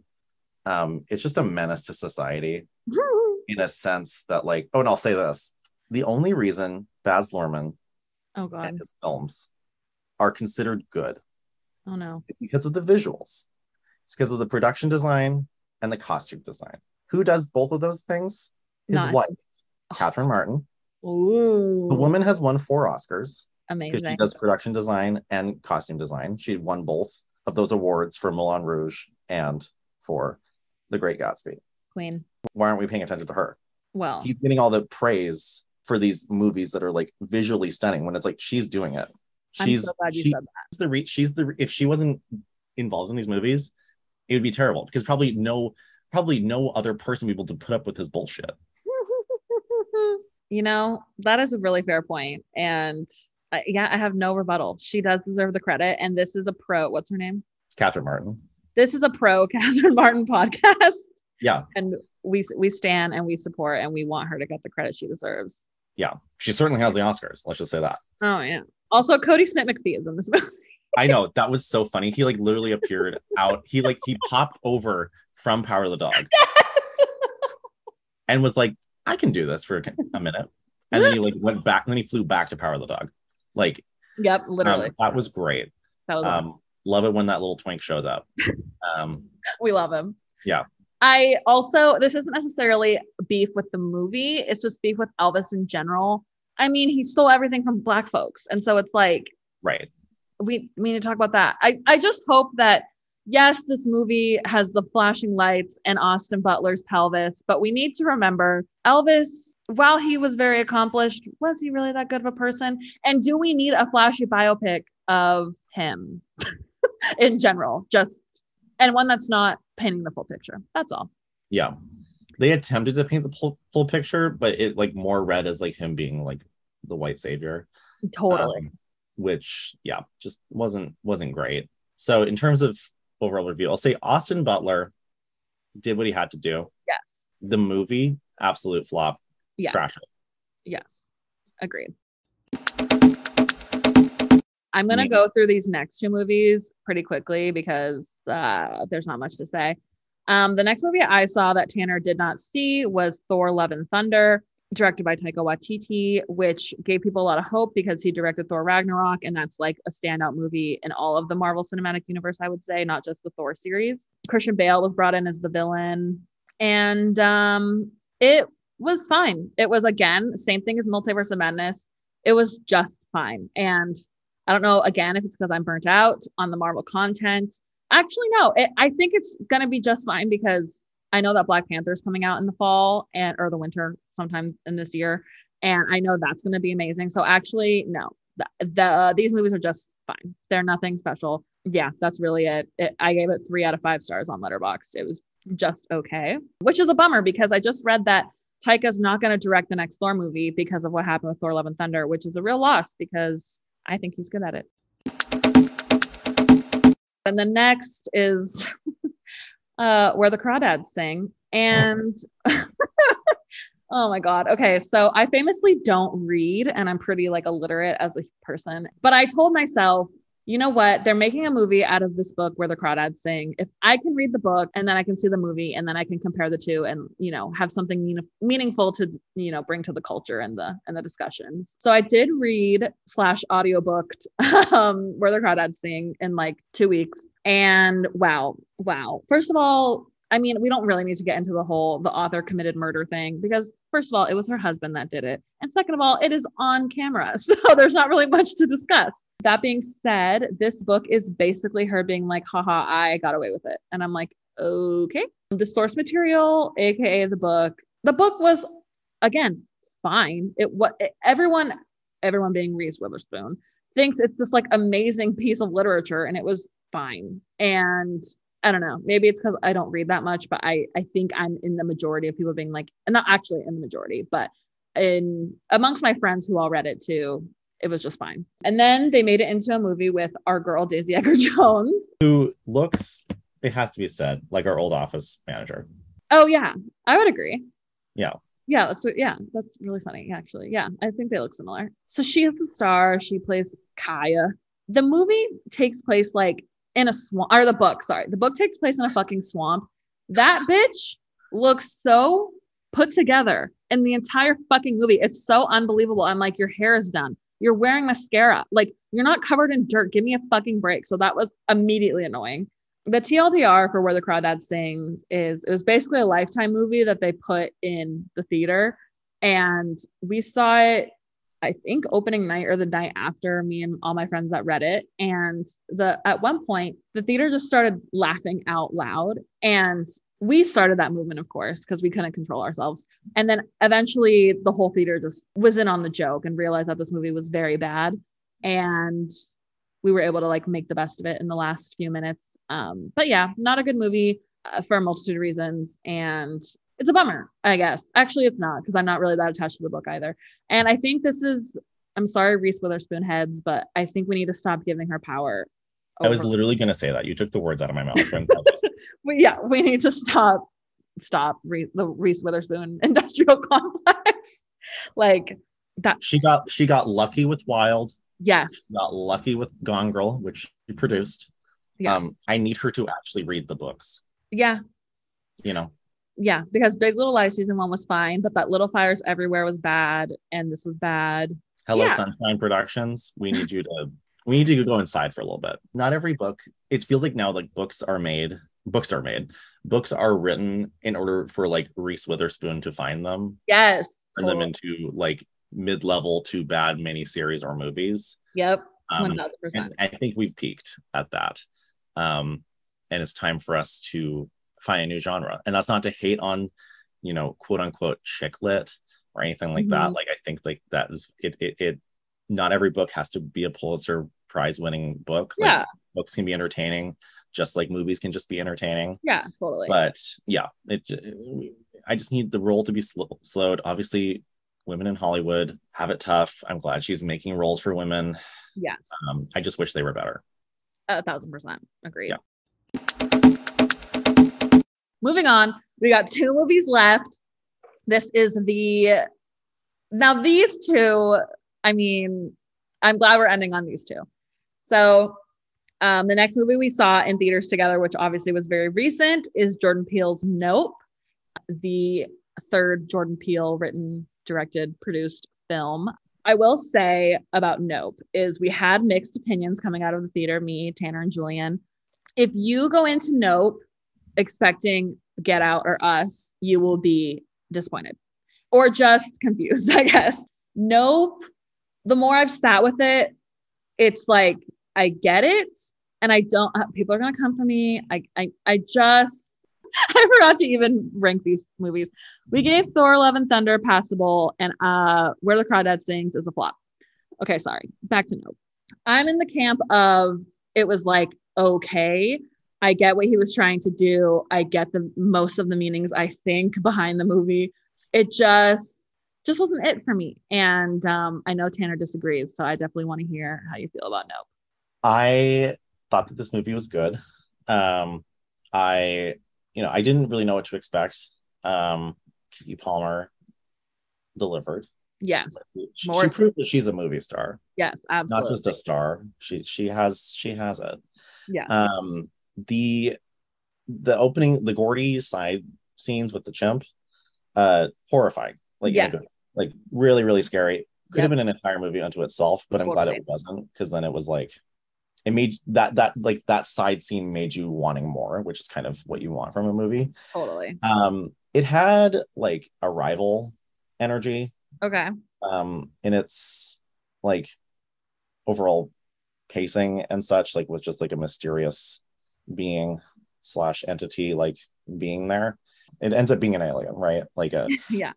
Um, it's just a menace to society in a sense that, like, oh, and I'll say this the only reason Baz Luhrmann oh God. and his films are considered good Oh no. is because of the visuals. It's because of the production design and the costume design. Who does both of those things? His Not- wife, Catherine Martin. Ooh. The woman has won four Oscars Amazing. she does production design and costume design. She won both of those awards for Moulin Rouge and for The Great Gatsby. Queen. Why aren't we paying attention to her? Well, He's getting all the praise for these movies that are like visually stunning when it's like she's doing it. She's so glad you she- said that. she's the re- she's the if she wasn't involved in these movies, it would be terrible because probably no probably no other person would be able to put up with his bullshit. you know, that is a really fair point. And uh, yeah, I have no rebuttal. She does deserve the credit. And this is a pro. What's her name? It's Catherine Martin. This is a pro Catherine Martin podcast. Yeah, And we we stand and we support and we want her to get the credit she deserves. yeah. She certainly has the Oscars. Let's just say that. Oh yeah. Also, Kodi Smit-McPhee is in this movie. I know that was so funny. He like literally appeared out. He like he popped over from Power of the Dog yes! and was like, "I can do this for a, a minute," and then he like went back. And then he flew back to Power of the Dog. Like yep, um, literally. that was great. that was awesome. Um, love it when that little twink shows up. Um, we love him. Yeah. I also this isn't necessarily beef with the movie, it's just beef with Elvis in general. I mean, he stole everything from black folks. And so it's like right. we, we need to talk about that. I, I just hope that yes, this movie has the flashing lights and Austin Butler's pelvis, but we need to remember Elvis, while he was very accomplished, was he really that good of a person? And do we need a flashy biopic of him in general? Just and one that's not painting the full picture. That's all. Yeah. They attempted to paint the full, full picture, but it like more read as like him being like the white savior. Totally. um, which yeah, just wasn't wasn't great. So in terms of overall review, I'll say Austin Butler did what he had to do. Yes. The movie, absolute flop. Yes. Trash. Yes. Agreed. I'm going to go through these next two movies pretty quickly because uh, there's not much to say. Um, the next movie I saw that Tanner did not see was Thor Love and Thunder, directed by Taika Waititi, which gave people a lot of hope because he directed Thor Ragnarok. And that's like a standout movie in all of the Marvel Cinematic Universe, I would say, not just the Thor series. Christian Bale was brought in as the villain. And um, it was fine. It was, again, same thing as Multiverse of Madness. It was just fine. And I don't know, again, if it's because I'm burnt out on the Marvel content. Actually, no, it, I think it's to be just fine because I know that Black Panther is coming out in the fall and or the winter sometime in this year. And I know that's going to be amazing. So actually, no, the, the uh, these movies are just fine. They're nothing special. Yeah, that's really it. it. I gave it three out of five stars on Letterboxd. It was just okay, which is a bummer because I just read that Taika's not going to direct the next Thor movie because of what happened with Thor: Love and Thunder, which is a real loss because I think he's good at it. And the next is uh, where the crawdads sing. And oh my God. Okay. So I famously don't read and I'm pretty like illiterate as a person. But I told myself, you know what? They're making a movie out of this book where the crawdads sing. If I can read the book and then I can see the movie and then I can compare the two and you know have something mean- meaningful to you know bring to the culture and the and the discussions. So I did read slash audiobooked um, where the crawdads sing in like two weeks, and wow, wow. First of all, I mean, we don't really need to get into the whole the author committed murder thing because first of all, it was her husband that did it, and second of all, it is on camera, so there's not really much to discuss. That being said, this book is basically her being like, haha, I got away with it. And I'm like, okay. The source material, aka the book, the book was again fine. It what everyone, everyone being Reese Witherspoon, thinks it's this like amazing piece of literature, and it was fine. And I don't know, maybe it's because I don't read that much, but I I think I'm in the majority of people being like, and not actually in the majority, but in amongst my friends who all read it too, it was just fine. And then they made it into a movie with our girl Daisy Edgar Jones. Who looks, it has to be said, like our old office manager. Oh yeah, I would agree. Yeah. Yeah, that's yeah, that's really funny actually. Yeah, I think they look similar. So she is the star. She plays Kaya. The movie takes place like in a swamp, or the book. Sorry, the book takes place in a fucking swamp. That bitch looks so put together in the entire fucking movie. It's so unbelievable. I'm like, your hair is done. You're wearing mascara. Like, you're not covered in dirt. Give me a fucking break. So that was immediately annoying. The TLDR for Where the Crawdads Sings is it was basically a lifetime movie that they put in the theater. And we saw it, I think, opening night or the night after me and all my friends that read it. And the at one point, the theater just started laughing out loud. And we started that movement, of course, because we couldn't control ourselves. And then eventually the whole theater just was in on the joke and realized that this movie was very bad. And we were able to like make the best of it in the last few minutes. Um, but yeah, not a good movie uh, for a multitude of reasons. And it's a bummer, I guess. Actually, it's not because I'm not really that attached to the book either. And I think this is, I'm sorry, Reese Witherspoon heads, but I think we need to stop giving her power. I was literally going to say that. You took the words out of my mouth. yeah, we need to stop stop Re- the Reese Witherspoon industrial complex. like that. she got she got lucky with Wild. Yes. Got lucky with Gone Girl, which she produced. Yes. Um, I need her to actually read the books. yeah. You know, Yeah. Because Big Little Lies season one was fine, but that Little Fires Everywhere was bad, and this was bad. Hello Yeah. Sunshine Productions. We need you to we need to go inside for a little bit. Not every book. It feels like now like books are made. Books are made. Books are written in order for like Reese Witherspoon to find them, Yes. turn them into like mid-level to bad mini series or movies. Yep. Um, One thousand percent. and I think we've peaked at that. Um, and it's time for us to find a new genre. And that's not to hate on, you know, quote unquote chick lit or anything like that. Mhm. Like I think like that is it it it not every book has to be a Pulitzer prize winning book. Like, Yeah. books can be entertaining, just like movies can just be entertaining. Yeah. Totally. But yeah, it I just need the role to be sl- slowed. Obviously, women in Hollywood have it tough. I'm glad she's making roles for women. yes. Um, I just wish they were better. A thousand percent agreed. Yeah. Moving on, we got two movies left. This is the now these two. I mean, I'm glad we're ending on these two. So, um, the next movie we saw in theaters together, which obviously was very recent, is Jordan Peele's Nope, the third Jordan Peele written, directed, produced film. I will say about Nope is we had mixed opinions coming out of the theater, me, Tanner, and Julian. If you go into Nope expecting Get Out or Us, you will be disappointed or just confused, I guess. Nope. The more I've sat with it, it's like I get it, and I don't. uh, People are gonna come for me. I, I, I just. I forgot to even rank these movies. We gave Thor: Love and Thunder passable, and uh, Where the Crawdad Sings is a flop. Okay, sorry. Back to Nope. I'm in the camp of it was like okay. I get what he was trying to do. I get the most of the meanings I think behind the movie. It just just wasn't it for me. And um, I know Tanner disagrees, so I definitely want to hear how you feel about Nope. I thought that this movie was good. Um, I, you know, I didn't really know what to expect. Um, Keke Palmer delivered. Yes, She, More she proved that she's a movie star, yes, absolutely. not just a star. She she has she has it. yeah, Um, the the opening, the Gordy side scenes with the chimp, uh, horrifying. Like, Yeah. Like really really scary. Could have been an entire movie unto itself, but I'm glad it wasn't because then it was like it made that that like that side scene made you wanting more, which is kind of what you want from a movie. totally. Um, it had like Arrival energy Okay. um in its like overall pacing and such like with just like a mysterious being slash entity like being there it ends up being an alien right like a Yeah.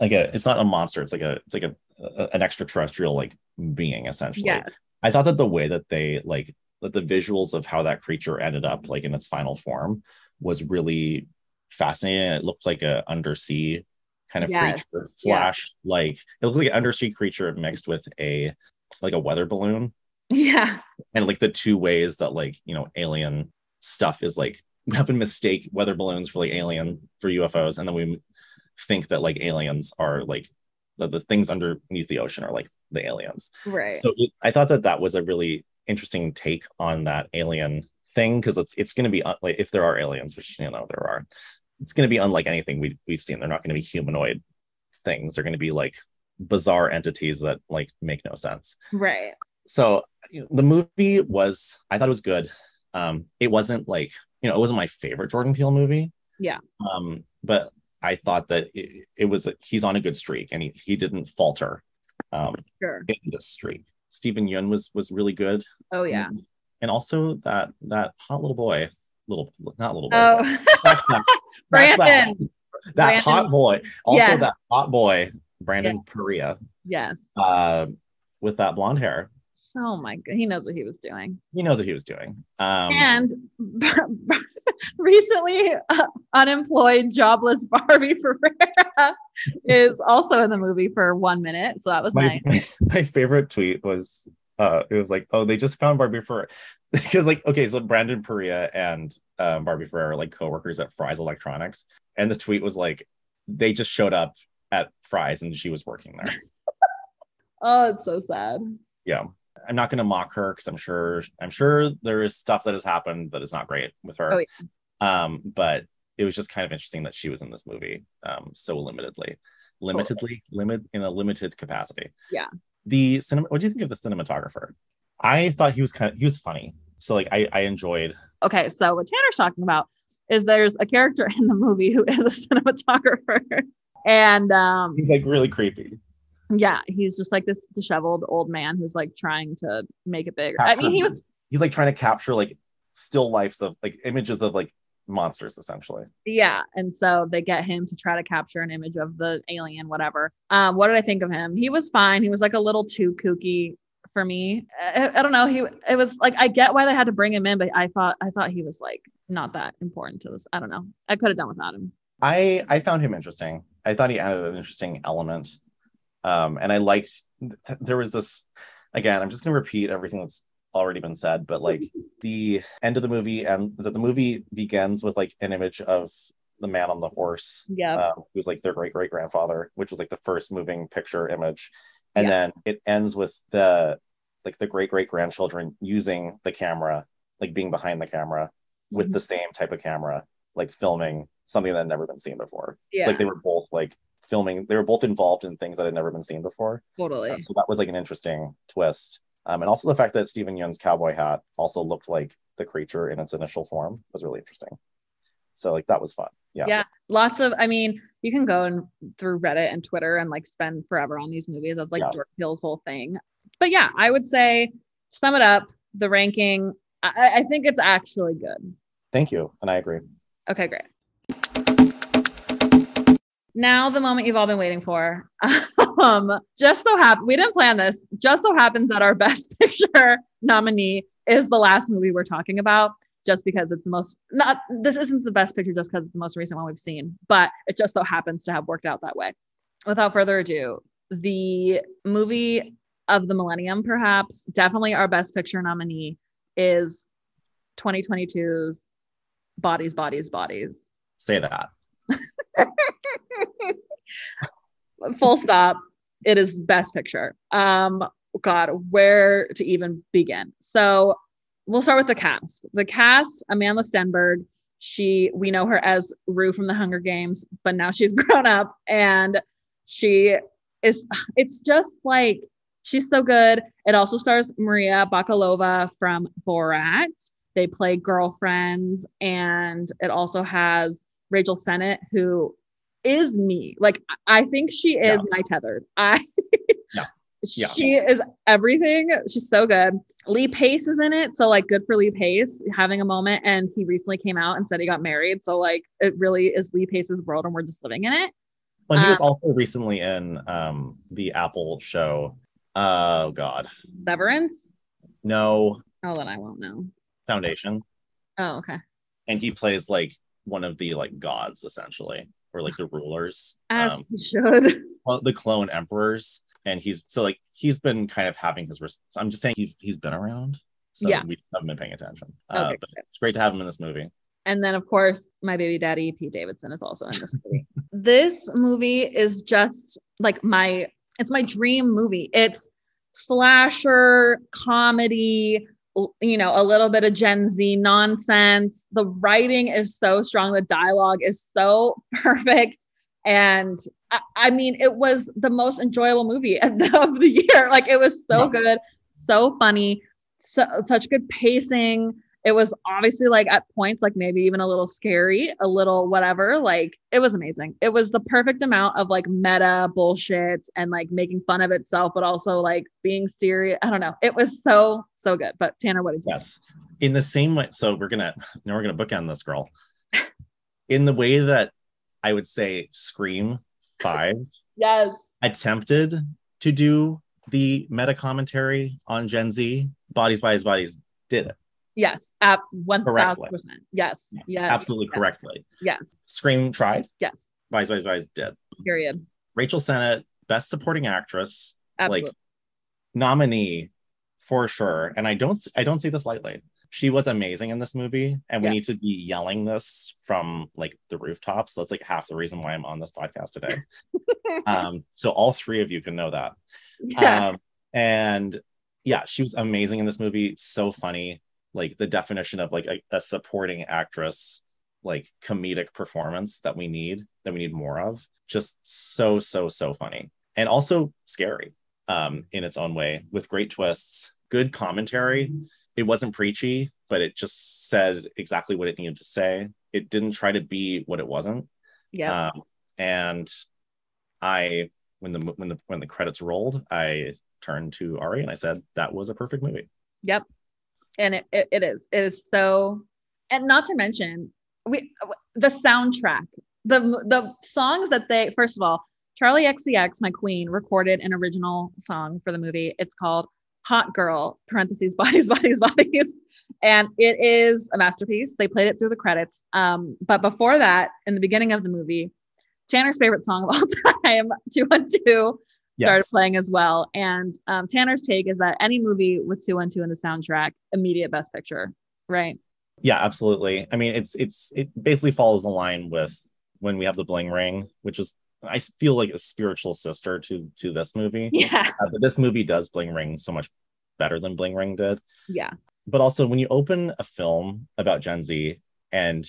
like a it's not a monster it's like a it's like a, a an extraterrestrial like being essentially Yeah. i thought that the way that they like that the visuals of how that creature ended up like in its final form was really fascinating it looked like a undersea kind of Yes. creature slash like it looked like an undersea creature mixed with a like a weather balloon Yeah. and like the two ways that like you know alien stuff is like we often mistake weather balloons for like alien for ufos and then we think that like aliens are like the, the things underneath the ocean are like the aliens. Right. so it, i thought that that was a really interesting take on that alien thing because it's it's going to be like if there are aliens which you know there are it's going to be unlike anything we, we've seen. They're not going to be humanoid things. They're going to be like bizarre entities that like make no sense. Right. so you know, the movie was i thought it was good. Um it wasn't like you know it wasn't my favorite jordan peele movie Yeah. um but i thought that it, it was he's on a good streak and he, he didn't falter um Sure. in this streak steven yeun was was really good Oh yeah. and also that that hot little boy little not little boy Oh, That's that- Brandon. that Brandon. hot boy also Yeah. that hot boy brandon perea Yes. uh, with that blonde hair Oh my god, he knows what he was doing. he knows what he was doing um and recently uh, unemployed, jobless Barbie Ferreira is also in the movie for one minute. So that was my, nice. my favorite tweet was uh it was like oh they just found barbie ferreira because like okay so brandon perea and um, barbie ferreira are like co-workers at fry's electronics and the tweet was like they just showed up at fry's and she was working there Oh, it's so sad. yeah i'm not going to mock her because i'm sure i'm sure there is stuff that has happened that is not great with her. Oh, um but it was just kind of interesting that she was in this movie um so limitedly limitedly limit in a limited capacity. Yeah. the cinema what do you think of the cinematographer? I thought he was kind of he was funny. So like i i enjoyed Okay, so what Tanner's talking about is there's a character in the movie who is a cinematographer. And um he's like really creepy yeah, he's just like this disheveled old man who's like trying to make it bigger. I mean, he was he's like trying to capture like still lifes of like images of like monsters essentially Yeah, and so they get him to try to capture an image of the alien, whatever. Um, what did I think of him? He was fine. He was like a little too kooky for me. I, I don't know. He it was like I get why they had to bring him in, but I thought I thought he was like not that important to this. I don't know. I could have done without him. I I found him interesting. I thought he added an interesting element, um, and I liked. th- there was this again. I'm just gonna repeat everything that's already been said, but like the end of the movie and that the movie begins with like an image of the man on the horse, Yeah. uh, who's like their great great grandfather, which was like the first moving picture image, and Yeah. then it ends with the like the great great grandchildren using the camera, like being behind the camera with Mhm. the same type of camera, like filming something that had never been seen before. Yeah. It's like they were both like filming, they were both involved in things that had never been seen before. totally. Uh, so that was like an interesting twist. Um, and also the fact that Steven Yeun's cowboy hat also looked like the creature in its initial form was really interesting. So like that was fun. Yeah. Yeah. Lots of, I mean, you can go and through Reddit and Twitter and like spend forever on these movies. That's like Yeah. Jordan Peele's whole thing. But yeah, I would say sum it up, the ranking. I, I think it's actually good. Thank you. And I agree. Okay, great. Now the moment you've all been waiting for. um, just so happen we didn't plan this. Just so happens that our best picture nominee is the last movie we're talking about. Just because it's the most not this isn't the best picture just because it's the most recent one we've seen, but it just so happens to have worked out that way. Without further ado, the movie of the millennium, perhaps definitely our best picture nominee is 2022's Bodies, Bodies, Bodies. Say that. full stop. It is best picture. Um god where to even begin? So we'll start with the cast. The cast amandla stenberg. She we know her as rue from the hunger games but now she's grown up and she is it's just like she's so good. It also stars maria bakalova from borat. They play girlfriends and it also has rachel sennott who is me. Like I think she is Yeah. my tethered. I Yeah. Yeah. she is everything. She's so good. Lee Pace is in it. So like good for Lee Pace having a moment. And he recently came out and said he got married. So like it really is Lee Pace's world and we're just living in it. Well, he was Um, also recently in um the Apple show. Oh God. Severance. No Oh, then I won't know. Foundation. Oh, okay. And he plays like one of the like gods essentially, or like the rulers. As um, he should. the clone emperors and he's so like he's been kind of having his res- i'm just saying he's, he's been around so Yeah. we haven't been paying attention uh, Okay, but it's great to have him in this movie And then, of course, my baby daddy, Pete Davidson, is also in this movie. this movie is just like my, it's my dream movie. It's slasher, comedy, you know, a little bit of Gen Z nonsense. The writing is so strong. The dialogue is so perfect. And I, I mean, it was the most enjoyable movie of the, year. Like, it was so good, so funny, so, such good pacing it was obviously like at points like maybe even a little scary a little whatever like it was amazing. It was the perfect amount of like meta bullshit and like making fun of itself but also like being serious i don't know. It was so so good. But tanner what did you yes. In the same way so we're gonna now we're gonna bookend this girl. In the way that i would say scream 5 yes. attempted to do the meta commentary on gen z bodies bodies bodies did it yes at 1000% Correctly. yes yes absolutely yes, correctly. Yes. Scream tried? Yes. Wise, Wise, Wise did period. Rachel sennott best supporting actress absolutely like nominee for sure. And i don't i don't see this lightly. She was amazing in this movie and we Yeah. need to be yelling this from like the rooftops. That's like half the reason why i'm on this podcast today. Um so all three of you can know that. Yeah. Um and yeah she was amazing in this movie. So funny like the definition of like a, a supporting actress like comedic performance that we need that we need more of just so so so funny and also scary um in its own way with great twists good commentary it wasn't preachy but it just said exactly what it needed to say it didn't try to be what it wasn't yeah um, and I, when the when the when the credits rolled, I turned to Ari and I said that was a perfect movie. Yep. And it, it, it is. It is so, and not to mention, we the soundtrack, the the songs that they first of all, Charli XCX, my queen, recorded an original song for the movie. It's called Hot Girl, parentheses, bodies, bodies, bodies. And it is a masterpiece. They played it through the credits. Um, but before that, in the beginning of the movie, Tanner's favorite song of all time, 212, Yes. started playing as well. And um, Tanner's take is that any movie with 212 in the soundtrack, immediate best picture, right? Yeah, absolutely. I mean, it's it's it basically follows the line with when we have the bling ring, which is I feel like a spiritual sister to to this movie. Yeah. Uh, but this movie does bling ring so much better than bling ring did. Yeah. But also, when you open a film about Gen Z and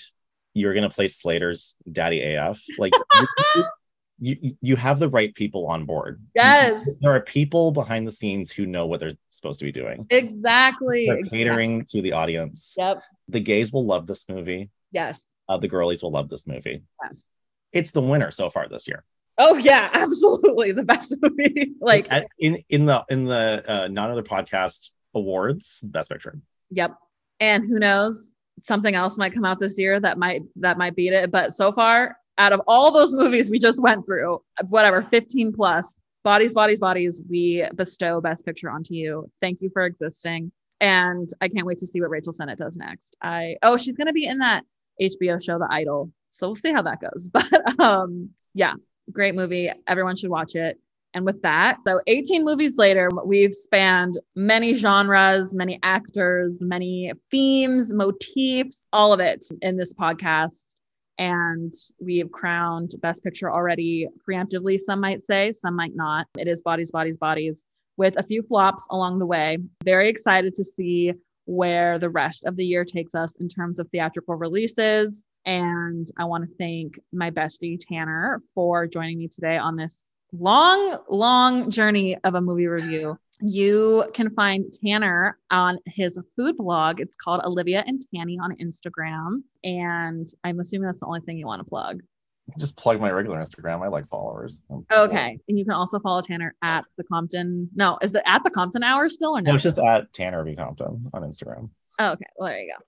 you're gonna play Slayyyter's Daddy AF, like you, you have the right people on board. Yes. there are people behind the scenes who know what they're supposed to be doing. Exactly. They're catering to the audience. Yep. The gays will love this movie. Yes. Uh, the girlies will love this movie. Yes. It's the winner so far this year. Oh yeah, absolutely the best movie. like, At- in in the in the uh, not another podcast awards, best picture. yep. And who knows, something else might come out this year that might that might beat it. But so far, out of all those movies we just went through, whatever, 15 plus, bodies, bodies, bodies, we bestow best picture onto you. Thank you for existing. And I can't wait to see what Rachel Sennott does next. I oh, she's gonna be in that HBO show, The Idol. So we'll see how that goes. But um, yeah, great movie. Everyone should watch it. And with that, so 18 movies later, we've spanned many genres, many actors, many themes, motifs, all of it in this podcast. And we have crowned Best Picture already preemptively, some might say, some might not. It is Bodies, Bodies, Bodies, with a few flops along the way. Very excited to see where the rest of the year takes us in terms of theatrical releases. And I want to thank my bestie, Tanner, for joining me today on this long, long journey of a movie review. You can find Tanner on his food blog. It's called Olivia and Tanny on Instagram. And I'm assuming that's the only thing you want to plug. Just plug my regular Instagram. I like followers. Okay. And you can also follow Tanner at the Compton. No, is it at the Compton Hour still or no? No, it's just at Tanner V Compton on Instagram. Oh, okay. Well, there you go.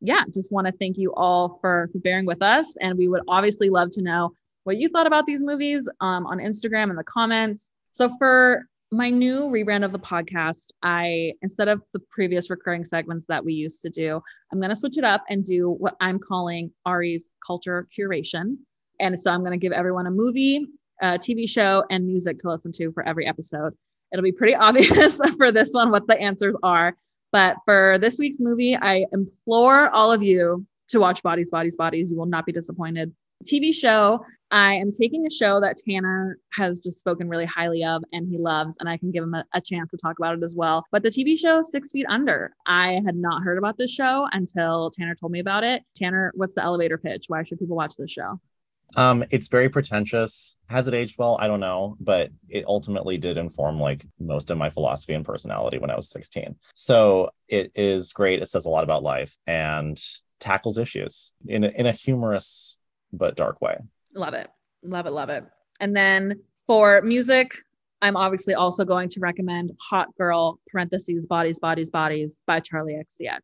Yeah, just want to thank you all for for bearing with us, and we would obviously love to know what you thought about these movies um, on Instagram in the comments. So for my new rebrand of the podcast, I instead of the previous recurring segments that we used to do, I'm going to switch it up and do what I'm calling Ari's culture curation. And so I'm going to give everyone a movie, a TV show, and music to listen to for every episode. It'll be pretty obvious for this one what the answers are. But for this week's movie, I implore all of you to watch Bodies, Bodies, Bodies. You will not be disappointed. TV show, I am taking a show that Tanner has just spoken really highly of and he loves, and I can give him a, a chance to talk about it as well. But the TV show Six Feet Under, I had not heard about this show until Tanner told me about it. Tanner, what's the elevator pitch? Why should people watch this show? Um, it's very pretentious. Has it aged well? I don't know, but it ultimately did inform like most of my philosophy and personality when I was 16. So it is great. It says a lot about life and tackles issues in a, in a humorous but dark way. Love it. Love it. Love it. And then for music, I'm obviously also going to recommend Hot Girl, parentheses, Bodies, Bodies, Bodies by Charli XCX.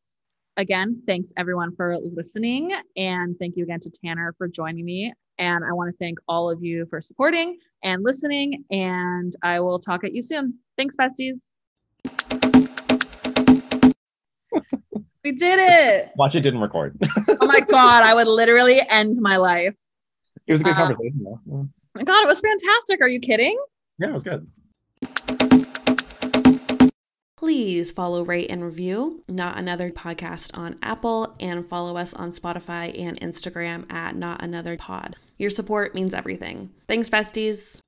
Again, thanks everyone for listening. And thank you again to Tanner for joining me. And I want to thank all of you for supporting and listening. And I will talk at you soon. Thanks, besties. we did it. Watch it didn't record. Oh my God. I would literally end my life. It was a good Uh, conversation though. Yeah. God, it was fantastic. Are you kidding? Yeah, it was good. Please follow, rate, and review Not Another Podcast on Apple and follow us on Spotify and Instagram at Not Another Pod. Your support means everything. Thanks, besties.